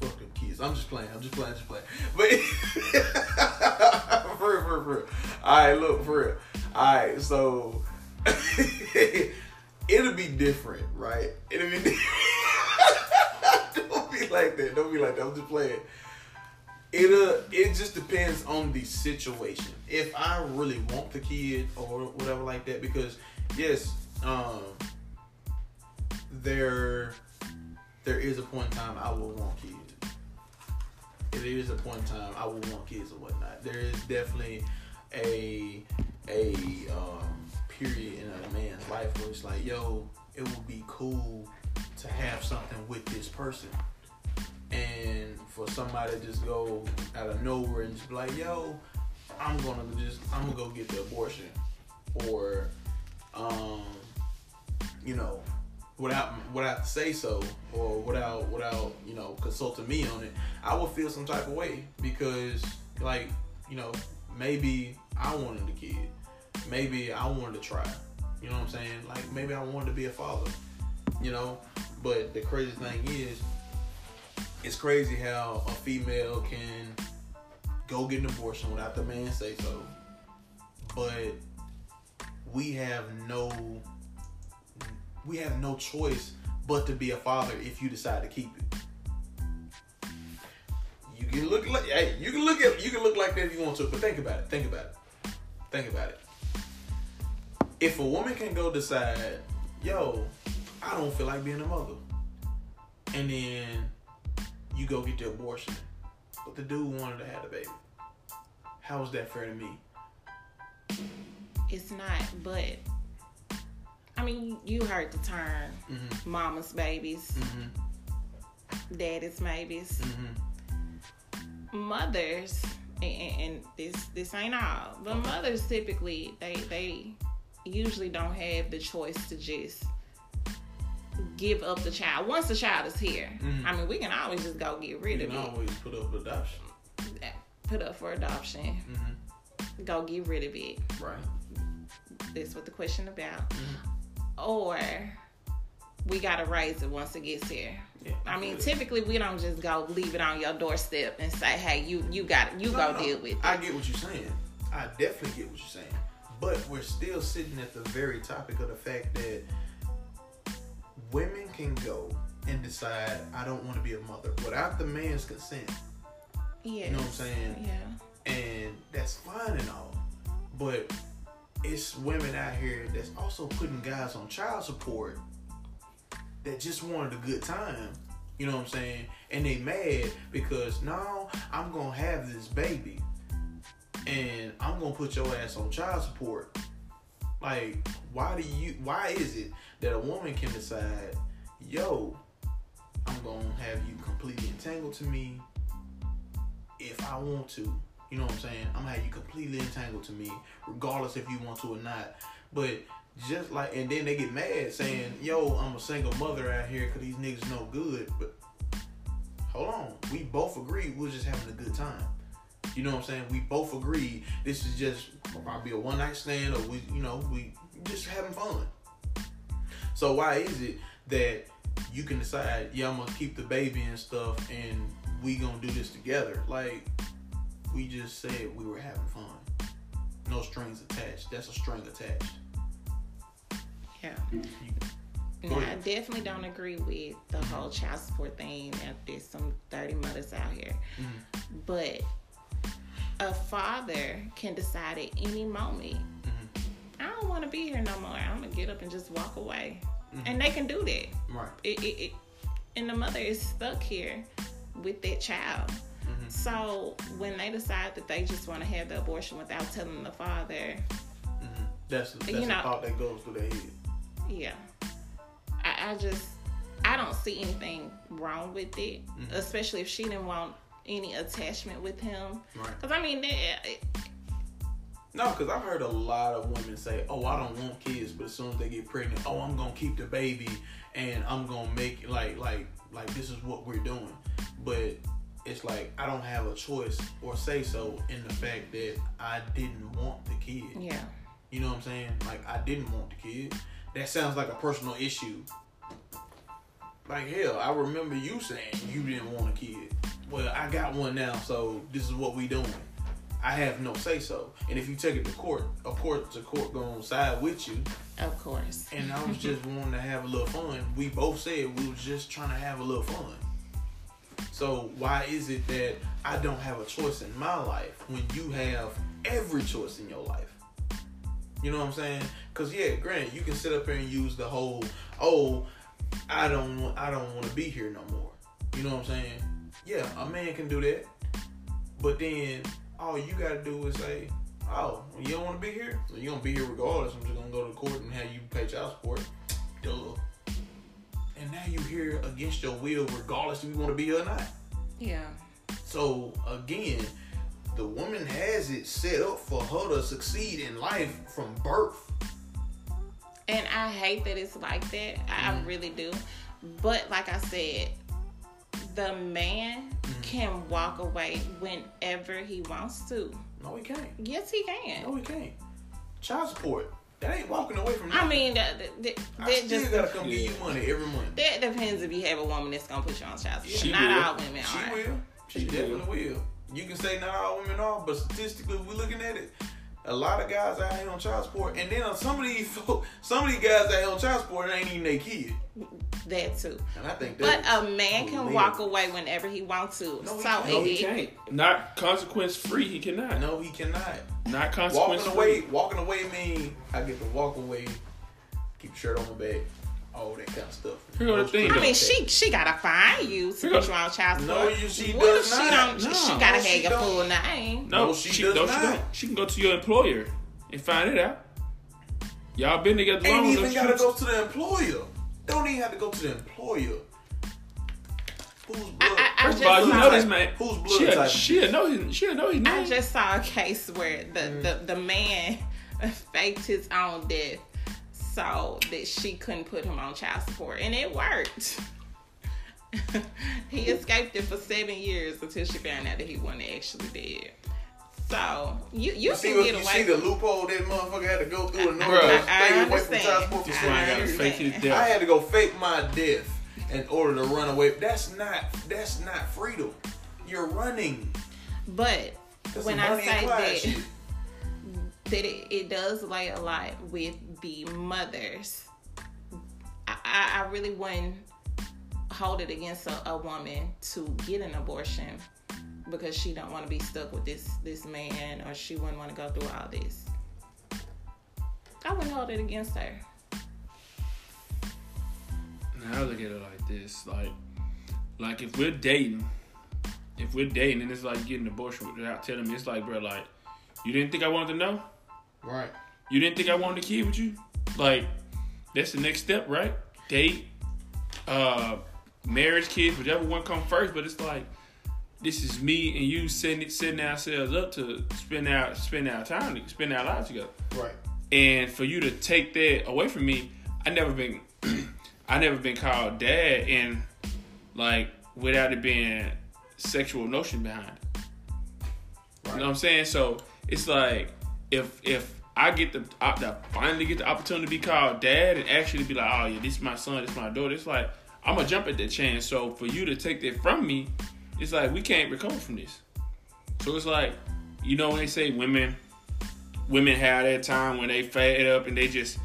fuck them kids. I'm just playing. I'm just playing. Just playing. But for real, for real, for real. All right, look for real. All right, so it'll be different, right? It'll be. Don't be like that. Don't be like that. I'm just playing. It'll. It just depends on the situation. If I really want the kid or whatever like that, because yes, um, there there is a point in time I will want kids. There is a point in time I will want kids or whatnot. There is definitely a a um, period in a man's life where it's like, yo, it would be cool to have something with this person. And for somebody to just go out of nowhere and just be like, yo, I'm gonna just I'm gonna go get the abortion. Or um, you know, without without say so or without without you know consulting me on it, I would feel some type of way because like you know maybe I wanted a kid, maybe I wanted to try, you know what I'm saying? Like maybe I wanted to be a father, you know. But the crazy thing is, it's crazy how a female can go get an abortion without the man say so, but we have no we have no choice but to be a father if you decide to keep it. You can look like hey, you can look at you can look like that if you want to, but think about it. Think about it. Think about it. If a woman can go decide, yo, I don't feel like being a mother, and then you go get the abortion, but the dude wanted to have the baby. How is that fair to me? It's not, but I mean, you heard the term Mm-hmm. mama's babies, Mm-hmm. daddy's babies, Mm-hmm. mothers, and, and, this this ain't all, but mothers typically they they usually don't have the choice to just give up the child once the child is here. Mhm. I mean, we can always just go get rid You of can it, always put up adoption. put up for adoption, Mm-hmm. go get rid of it. Right. That's what the question about. Mhm. Or we gotta raise it once it gets here. Yeah. I mean, typically we don't just go leave it on your doorstep and say, "Hey, you you got it, you No, go no, deal with it." I get what you're saying. I definitely get what you're saying. But we're still sitting at the very topic of the fact that women can go and decide I don't want to be a mother without the man's consent. yeah, You know what I'm saying? Yeah, And that's fine and all. But it's women out here that's also putting guys on child support that just wanted a good time. You know what I'm saying? And they mad because now I'm gonna have this baby and I'm gonna put your ass on child support. Like, why do you why is it that a woman can decide, yo, I'm gonna have you completely entangled to me if I want to. You know what I'm saying? I'm gonna have you completely entangled to me, regardless if you want to or not. But just like, and then they get mad saying, "Yo, I'm a single mother out here because these niggas no good." But hold on, we both agree we are just having a good time. You know what I'm saying? We both agreed this is just probably a one night stand, or we, you know, we just having fun. So why is it that you can decide, yeah, I'm gonna keep the baby and stuff, and we gonna do this together? Like we just said we were having fun. No strings attached. That's a string attached. Yeah. I definitely don't agree with the whole child support thing. There's some dirty mothers out here. Mm-hmm. But a father can decide at any moment, mm-hmm. I don't want to be here no more. I'm going to get up and just walk away. Mm-hmm. And they can do that. Right. It, it, it, and the mother is stuck here with that child. Mm-hmm. So when they decide that they just want to have the abortion without telling the father, mm-hmm. that's, that's you know, thought that goes through their head. Yeah, I, I, just I don't see anything wrong with it, mm-hmm. especially if she didn't want any attachment with him. Right. Because I mean, it, eh, eh, no, because I've heard a lot of women say, "Oh, I don't want kids," but as soon as they get pregnant, "Oh, I'm gonna keep the baby and I'm gonna make like like like this is what we're doing." But it's like I don't have a choice or say so in the fact that I didn't want the kid. Yeah. You know what I'm saying? Like I didn't want the kid. That sounds like a personal issue. Like hell, I remember you saying you didn't want a kid. Well, I got one now, so this is what we doing. I have no say so. And if you take it to court, a court to court gonna side with you. Of course. And I was just wanting to have a little fun. We both said we was just trying to have a little fun. So why is it that I don't have a choice in my life when you have every choice in your life? You know what I'm saying? Cause yeah, granted, you can sit up here and use the whole, oh, I don't, I don't want to be here no more. You know what I'm saying? Yeah, a man can do that, but then all you gotta do is say, oh, you don't want to be here, so you gonna be here regardless. I'm just gonna go to court and have you pay child support. Duh and now you here against your will, regardless if you want to be here or not. Yeah. So again, the woman has it set up for her to succeed in life from birth. And I hate that it's like that. I mm really do. But like I said, the man mm can walk away whenever he wants to. No, he can't. Yes, he can. No, he can't. Child support. That ain't walking away from nothing. I mean, that, that, that, I still just, gotta come yeah. give you money every month. That depends if you have a woman that's gonna put you on child support. She not will. all women she are. Will. She, she definitely will. will. You can say not all women are, but statistically, we're looking at it. A lot of guys out here on child support, and then some of these some of these guys out here on child support ain't even their kid. That too. And I think But a man can walk away whenever he wants to. No, so he, no, he can't. Not consequence free. He cannot. No, he cannot. Not consequence walking away. Walking away mean I get to walk away, keep shirt on my back, all that kind of stuff. Here's the thing. I mean, she she gotta find you to put you on child support. No, you, she what does if she not. Don't, no, she gotta no, have your full name. No, no she, she does no, not. She, don't. she can go to your employer and find it out. Y'all been together long Ain't even gotta go to the employer. Don't even have to go to the employer. Whose blood? I, I, First of all, you know this man. Who's blood? She'll, she'll know his. She'll know his name. I just saw a case where the mm. the, the man faked his own death so that she couldn't put him on child support, and it worked. he escaped it for seven years until she found out that he wasn't actually dead. So you you, you see, can get you away. see the loophole that motherfucker had to go through in order to stay away from child support for seven years. I had to go fake my death in order to run away. That's not that's not freedom. You're running. But that's when I say that, that it, it, does lay a lot with the mothers, I, I, I really wouldn't hold it against a, a woman to get an abortion because she don't want to be stuck with this this man or she wouldn't want to go through all this. I wouldn't hold it against her. Now I look at it like this, like, like if we're dating, if we're dating and it's like getting abortion without telling me, it's like, bro, like, you didn't think I wanted to know? Right. You didn't think I wanted a kid with you? Like, that's the next step, right? Date, uh, marriage, kids, whichever one come first. But it's like, this is me and you setting setting ourselves up to spend our spend our time, spend our lives together. Right. And for you to take that away from me, I never been, I never been called dad, and like without it being sexual notion behind it. You know what I'm saying? So it's like if if I get the I, finally get the opportunity to be called dad and actually be like, oh yeah, this is my son, this is my daughter. It's like I'm gonna jump at that chance. So for you to take that from me, it's like we can't recover from this. So it's like, you know, when they say women, women have that time when they fed up and they just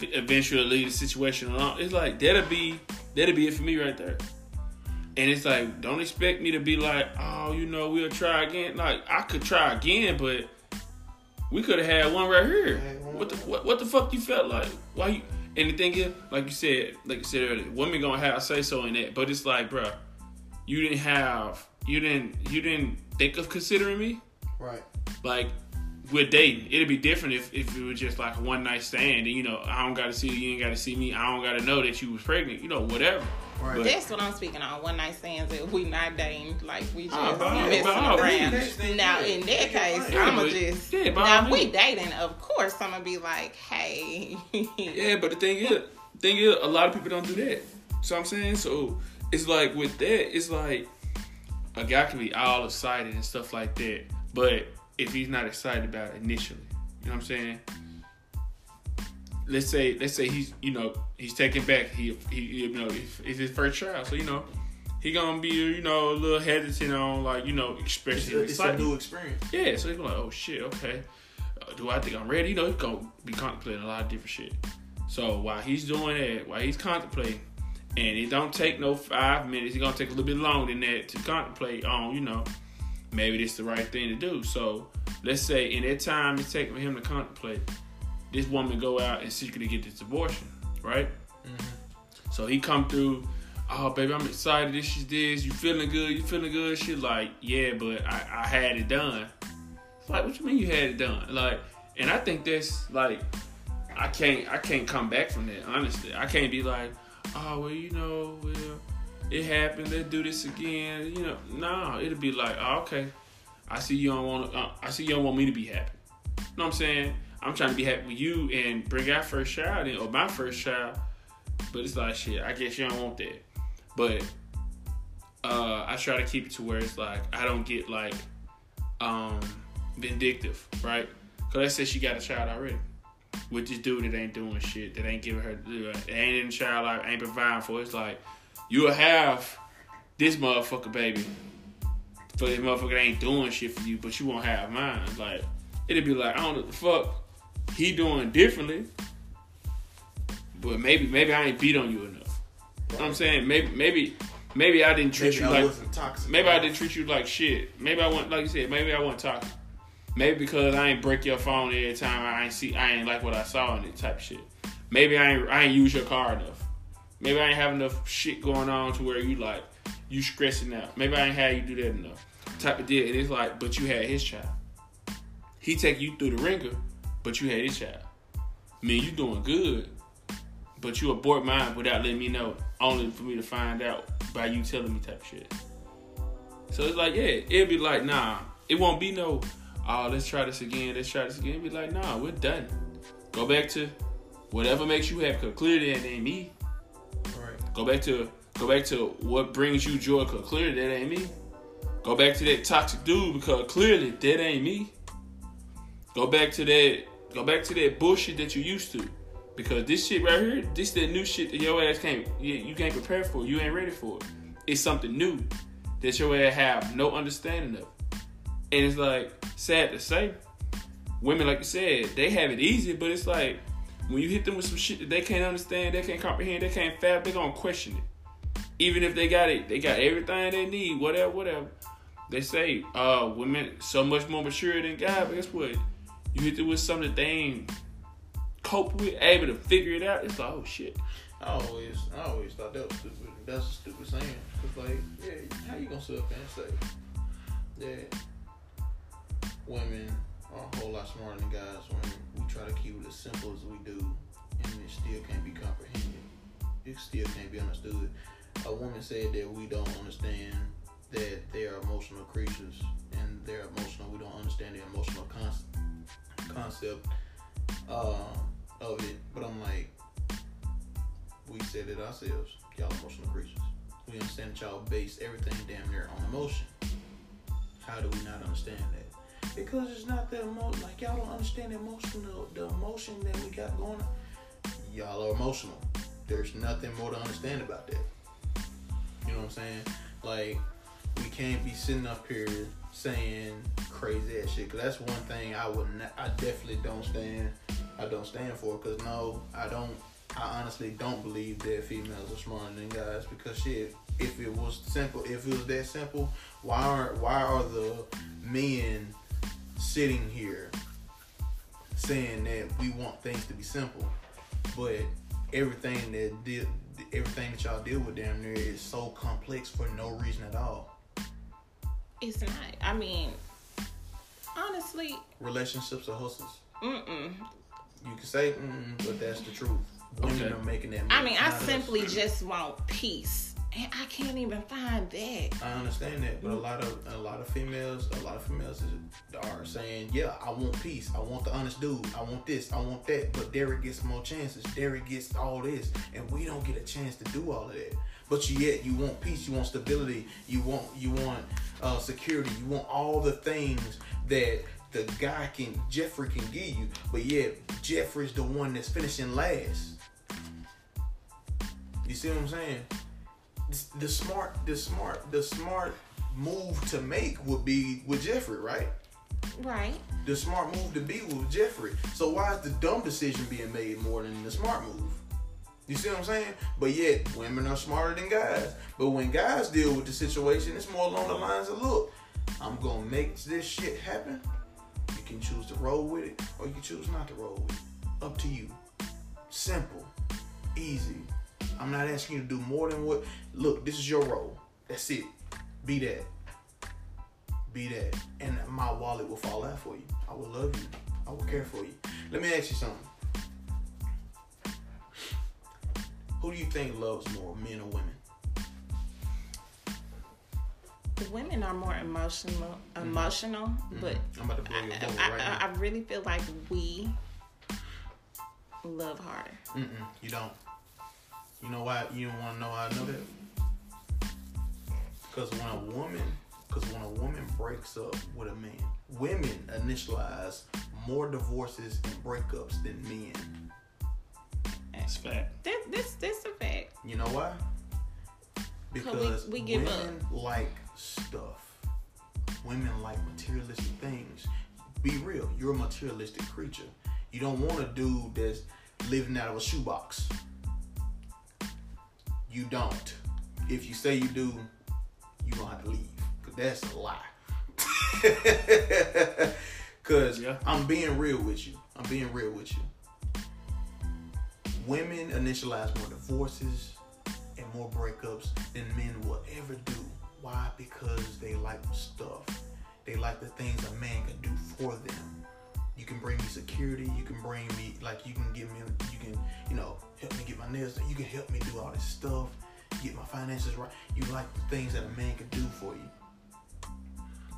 eventually leave the situation alone. It's like that'll be that'll be it for me right there. And it's like, don't expect me to be like, oh, you know, we'll try again. Like I could try again, but we could have had one right here. What the what, what the fuck you felt like? Why you? And the thing is, like you said, like you said earlier, women gonna have a say so in that. But it's like, bruh, you didn't have, you didn't, you didn't think of considering me. Right. Like we're dating. It'd be different if, if it was just like a one night stand and you know, I don't gotta see you, you ain't gotta see me, I don't gotta know that you was pregnant, you know, whatever. Right. That's what I'm speaking on. One night stands that we not dating, like we just Ah, by- messing by around. means. Now in that case, Yeah, I'ma just yeah, now if we dating, of course I'ma be like, hey, Yeah, but the thing is, thing is, a lot of people don't do that. So I'm saying, so it's like with that, it's like a guy can be all excited and stuff like that, but if he's not excited about it initially, you know what I'm saying? Let's say, let's say he's, you know, he's taken back. He, he, you know, it's it's his first trial so you know, he gonna be, you know, a little hesitant on, like, you know, It's expressing a, it's a new experience. Yeah, so he's gonna be like, oh shit, okay. Uh, do I think I'm ready? You know, he's gonna be contemplating a lot of different shit. So while he's doing that, while he's contemplating, and it don't take no five minutes, it's gonna take a little bit longer than that to contemplate on, you know, maybe this the right thing to do. So let's say in that time it's taking for him to contemplate, this woman go out and secretly get this abortion, right? So he come through, oh baby, I'm excited. This is this. You feeling good? You feeling good? She like, yeah, but I, I had it done. It's like, what you mean you had it done? Like, and I think that's like, I can't I can't come back from that. Honestly, I can't be like, oh well, you know, well, it happened. Let's do this again. You know, no, it'll be like, oh, okay. I see you don't want. Uh, I see you don't want me to be happy. You know what I'm saying? I'm trying to be happy with you and bring our first child in, or my first child. But it's like shit. I guess you don't want that. But uh, I try to keep it to where it's like I don't get like um, vindictive, right? Cause let's say she got a child already with this dude that ain't doing shit, that ain't giving her, that ain't in the child life, ain't providing for. It's like you'll have this motherfucker baby for this motherfucker ain't doing shit for you, but you won't have mine. Like it'd be like I don't know what the fuck he doing differently, but maybe maybe I ain't beat on you enough. You know what I'm saying? Maybe maybe maybe I didn't treat Maybe you I like toxic. maybe I didn't treat you like shit. Maybe I want like you said, maybe I wasn't talking. Maybe because I ain't break your phone every time I ain't see I ain't like what I saw in it type shit. Maybe I ain't I ain't use your car enough. Maybe I ain't have enough shit going on to where you like you stressing out. Maybe I ain't had you do that enough. Type of deal. And it's like, but you had his child. He take you through the wringer, but you had his child. I mean, you doing good, but you abort mine without letting me know, only for me to find out by you telling me type shit. So it's like, yeah, it'd be like, nah, it won't be no, oh, let's try this again, let's try this again. It'd be like, nah, we're done. Go back to whatever makes you happy, cause clearly that ain't me. Right. Go back to go back to what brings you joy, cause clearly that ain't me. Go back to that toxic dude because clearly that ain't me. Go back to that go back to that bullshit that you used to. Because this shit right here, this that new shit that your ass can't you, you can't prepare for. You ain't ready for it. It's something new that your ass have no understanding of. And it's like sad to say, women like you said, they have it easy, but it's like when you hit them with some shit that they can't understand, they can't comprehend, they can't fathom, they gonna question it. Even if they got it, they got everything they need, whatever, whatever. They say, uh, women so much more mature than guys, but guess what? You hit them with something that they ain't cope with, able to figure it out, it's like, oh shit. I always, I always thought that was stupid. That's a stupid saying. Cause like, yeah, how you gonna sit up and say that women are a whole lot smarter than guys when we try to keep it as simple as we do, and it still can't be comprehended. It still can't be understood. A woman said that we don't understand that they are emotional creatures, and they're emotional. We don't understand the emotional con- concept um, of it. But I'm like we said it ourselves. Y'all emotional creatures. We understand that y'all base everything damn near on emotion. How do we not understand that? Because it's not that emotion. Like y'all don't understand the the, the emotion that we got going. on. Y'all are emotional. There's nothing more to understand about that. You know what I'm saying? Like we can't be sitting up here saying crazy ass shit. Cause that's one thing I would. Not, I definitely don't stand. I don't stand for. Cause no, I don't I honestly don't believe that females are smarter than guys because shit, if it was simple, if it was that simple, why aren't why are the men sitting here saying that we want things to be simple, but everything that deal everything that y'all deal with down there is so complex for no reason at all. It's not. I mean, honestly, Relationships are hustles. mm-mm. You can say, mm but that's the truth. Women Okay. are making that. I mean, I not us. simply just want peace, and I can't even find that. I understand that, but a lot of a lot of females, a lot of females is, are saying, "Yeah, I want peace. I want the honest dude. I want this. I want that." But Derek gets more chances. Derek gets all this, and we don't get a chance to do all of that. But you yet you want peace. You want stability. You want you want uh, security. You want all the things that the guy can Jeffrey can give you. But yet Jeffrey's the one that's finishing last. You see what I'm saying? the smart the smart the smart move to make would be with Jeffrey, right? Right. The smart move to be with Jeffrey. So why is the dumb decision being made more than the smart move? You see what I'm saying? But yet women are smarter than guys. But when guys deal with the situation, it's more along the lines of look, I'm gonna make this shit happen. You can choose to roll with it or you choose not to roll with it. Up to you. Simple. Easy. I'm not asking you to do more than what. Look, this is your role. That's it. Be that. Be that. And my wallet will fall out for you. I will love you. I will care for you. Let me ask you something. Who do you think loves more, men or women? The women are more emotional, mm-hmm. emotional, mm-hmm. but I'm about to blow your I, I, right I, now. I really feel like we love harder. Mm-mm, you don't. You know why? You don't want to know how I know that? Mm-hmm. Because when a woman, because when a woman breaks up with a man, women initialize more divorces and breakups than men. That's fact. This, this, this a fact. You know why? Because we give women like stuff. Women like materialistic things. Be real, you're a materialistic creature. You don't want a dude that's living out of a shoebox. You don't. If you say you do, you gonna have to leave. Cause that's a lie. Cause Yeah. I'm being real with you. I'm being real with you. Women initialize more divorces and more breakups than men will ever do. Why? Because they like stuff. They like the things a man can do for them. You can bring me security. You can bring me like you can give me. You can you know help me get my nails. You can help me do all this stuff. Get my finances right. You like the things that a man can do for you.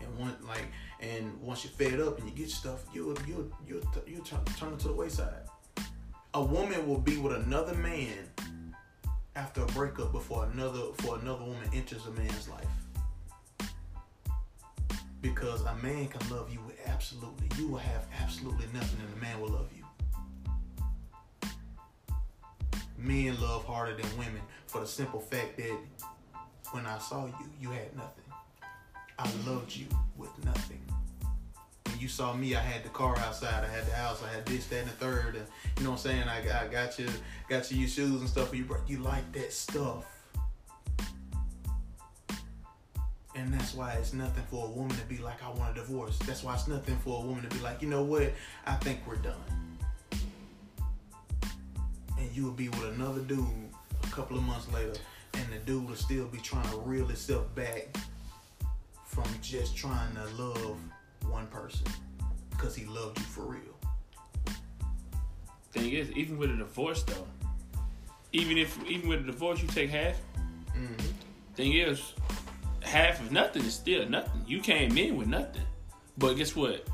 And one like and once you're fed up and you get stuff, you'll you'll you'll you'll turn, turn it to the wayside. A woman will be with another man after a breakup before another for another woman enters a man's life. Because a man can love you with absolutely, you will have absolutely nothing, and a man will love you. Men love harder than women for the simple fact that when I saw you, you had nothing. I loved you with nothing. You saw me, I had the car outside, I had the house, I had this, that, and the third, and you know what I'm saying? I, I got you, got you your shoes and stuff. You you like that stuff, and that's why it's nothing for a woman to be like, I want a divorce. That's why it's nothing for a woman to be like, you know what? I think we're done. And you will be with another dude a couple of months later, and the dude will still be trying to reel himself back from just trying to love one person because he loved you for real. Thing is, even with a divorce though, even if even with a divorce you take half. Mm-hmm. Thing is, half of nothing is still nothing. You came in with nothing, but guess what?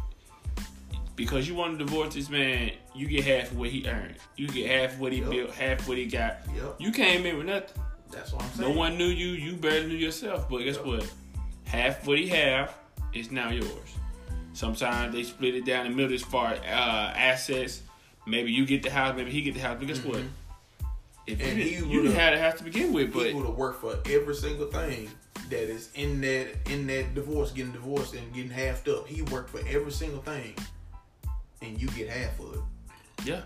Because you want to divorce this man, you get half of what he earned. You get half of what he Yep. built, half what he got. Yep, You came in with nothing. that's what I'm saying. No one knew you. You barely knew yourself. But guess Yep. what? Half what he have is now yours. Sometimes they split it down the middle as far as uh, assets. Maybe you get the house, maybe he get the house. But guess what? If Mm-hmm. And you, he didn't- you didn't have the house to begin with, but he would have worked for every single thing that is in that in that divorce, getting divorced and getting halved up. He worked for every single thing, and you get half of it. yeah,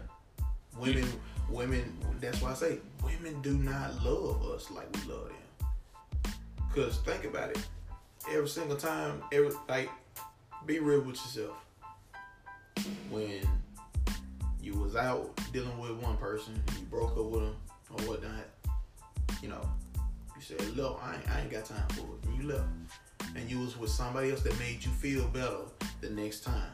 Women, women. That's why I say women do not love us like we love them. Cause think about it. Every single time, every like, be real with yourself. When you was out dealing with one person, and you broke up with them or whatnot, you know, you said, "Look, I ain't, I ain't got time for it," and you left, and you was with somebody else that made you feel better the next time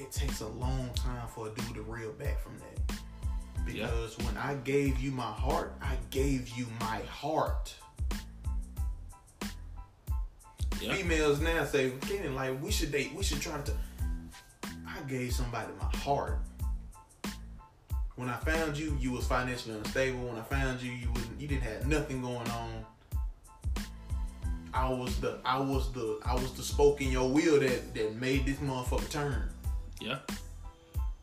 it takes a long time for a dude to reel back from that. Yeah. Because when I gave you my heart, I gave you my heart. Yeah, Females now say, Kenan, like we should date, we should try to. I gave somebody my heart. When I found you, you was financially unstable. When I found you, you wouldn't, you didn't have nothing going on. I was the, I was the, I was the spoke in your wheel that that made this motherfucker turn. yeah.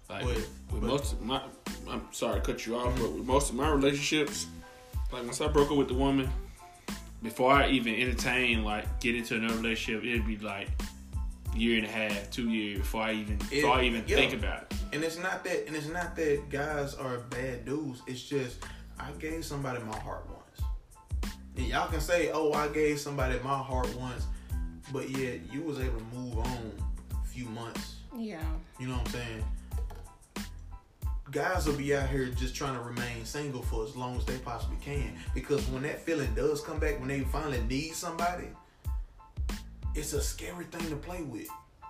Like But- with but- most of my, I'm sorry to cut you off, but with most of my relationships, like once I broke up with the woman, before I even entertain like get into another relationship, it'd be like year and a half, two years before I even It- before I even yeah. think about it. And it's not that, and it's not that guys are bad dudes. It's just I gave somebody my heart once, and y'all can say, "Oh, I gave somebody my heart once," but yet you was able to move on a few months. Yeah. You know what I'm saying? Guys will be out here just trying to remain single for as long as they possibly can because when that feeling does come back, when they finally need somebody, it's a scary thing to play with.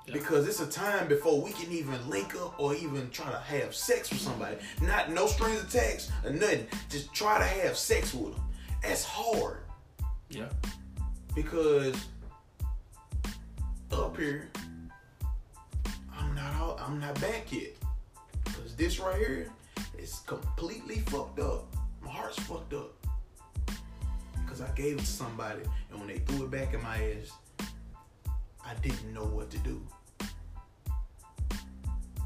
Yeah. Because it's a time before we can even link up or even try to have sex with somebody. Not no strings attached or nothing. Just try to have sex with them. That's hard Yeah, because up here, I'm not all, I'm not back yet. This right here is completely fucked up. My heart's fucked up. Cause I gave it to somebody, and when they threw it back in my ass, I didn't know what to do.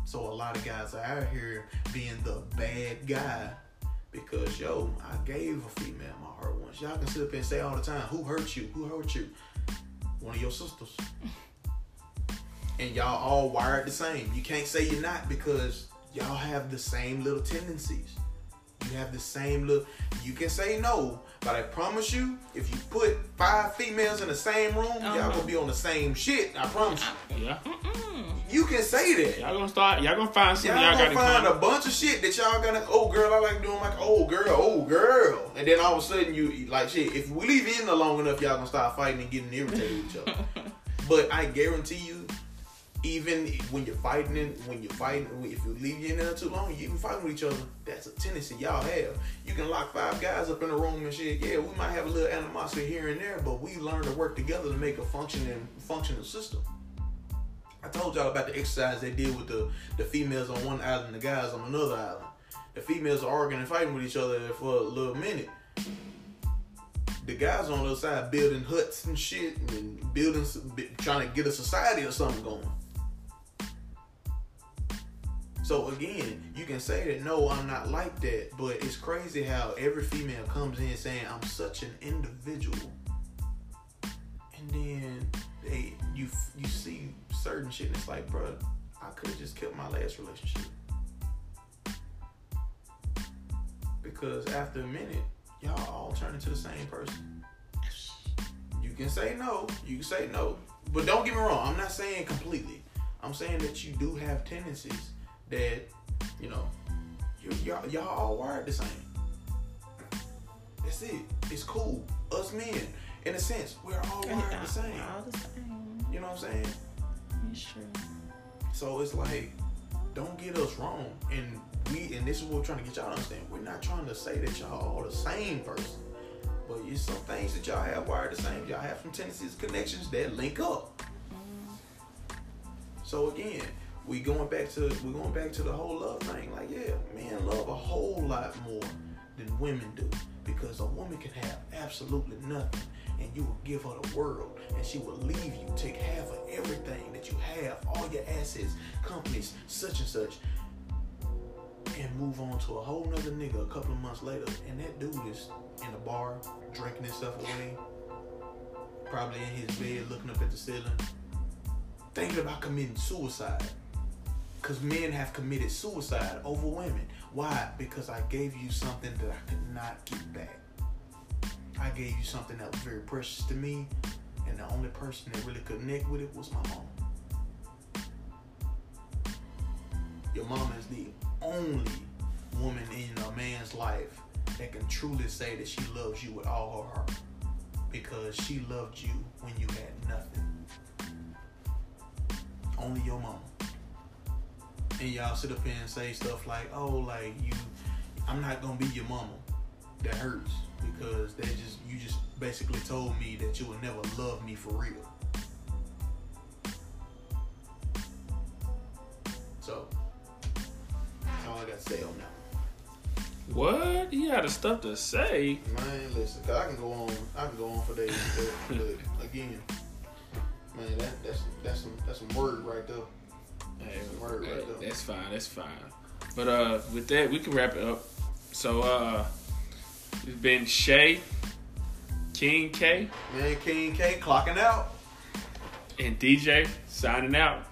So a lot of guys are out here being the bad guy because yo, I gave a female my heart once. Y'all can sit up and say all the time, who hurt you? Who hurt you? One of your sisters. and y'all all wired the same. You can't say you're not because y'all have the same little tendencies. You have the same little. You can say no, but I promise you, if you put five females in the same room, y'all Uh-huh. gonna be on the same shit. I promise you. yeah. Mm-mm. You can say that. Y'all gonna start. Y'all gonna find something. Y'all, Y'all, gonna find come. a bunch of shit that y'all gonna. Oh girl, I like doing like oh girl, oh girl, and then all of a sudden you like shit. If we leave in there long enough, y'all gonna start fighting and getting irritated with each other. But I guarantee you, even when you're fighting, in, when you're fighting, if you leave you in there too long, you even fighting with each other. That's a tendency y'all have. You can lock five guys up in a room and shit. Yeah, we might have a little animosity here and there, but we learn to work together to make a functioning, functioning system. I told y'all about the exercise they did with the, the females on one island, and the guys on another island. The females are arguing and fighting with each other for a little minute. The guys on the other side building huts and shit and building, trying to get a society or something going. So again, you can say that no, I'm not like that, but it's crazy how every female comes in saying I'm such an individual, and then they you you see certain shit and it's like, bro, I could have just kept my last relationship because after a minute, y'all all turn into the same person. You can say no, you can say no, but don't get me wrong. I'm not saying completely. I'm saying that you do have tendencies that, you know, you, y'all, y'all all wired the same. That's it. It's cool. Us men, in a sense, we're all wired the same. All the same. You know what I'm saying? It's true. So it's like, don't get us wrong. And we, and this is what we're trying to get y'all to understand. We're not trying to say that y'all all the same person. But it's some things that y'all have wired the same. Y'all have some tendencies, connections that link up. So again, we going back to we going back to the whole love thing. Like, yeah, men love a whole lot more than women do. Because a woman can have absolutely nothing and you will give her the world and she will leave you, take half of everything that you have, all your assets, companies, such and such, and move on to a whole nother nigga a couple of months later. And that dude is in the bar, drinking himself away, probably in his bed looking up at the ceiling, thinking about committing suicide. Because men have committed suicide over women. Why? Because I gave you something that I could not get back. I gave you something that was very precious to me, and the only person that really could connect with it was my mom. Your mama is the only woman in a man's life that can truly say that she loves you with all her heart because she loved you when you had nothing. Only your mama. And y'all sit up here and say stuff like, "Oh, like you, I'm not gonna be your mama." That hurts because they just you just basically told me that you would never love me for real. So that's all I got to say on that. What? He had a stuff to say. Man, listen, 'cause I can go on. I can go on for days. But, but again, man, that, that's that's some that's some word right there. Hey, Word right that's fine. That's fine. But uh, with that, we can wrap it up. So uh, it's been Shay, King K, Man, King K clocking out. and DJ signing out.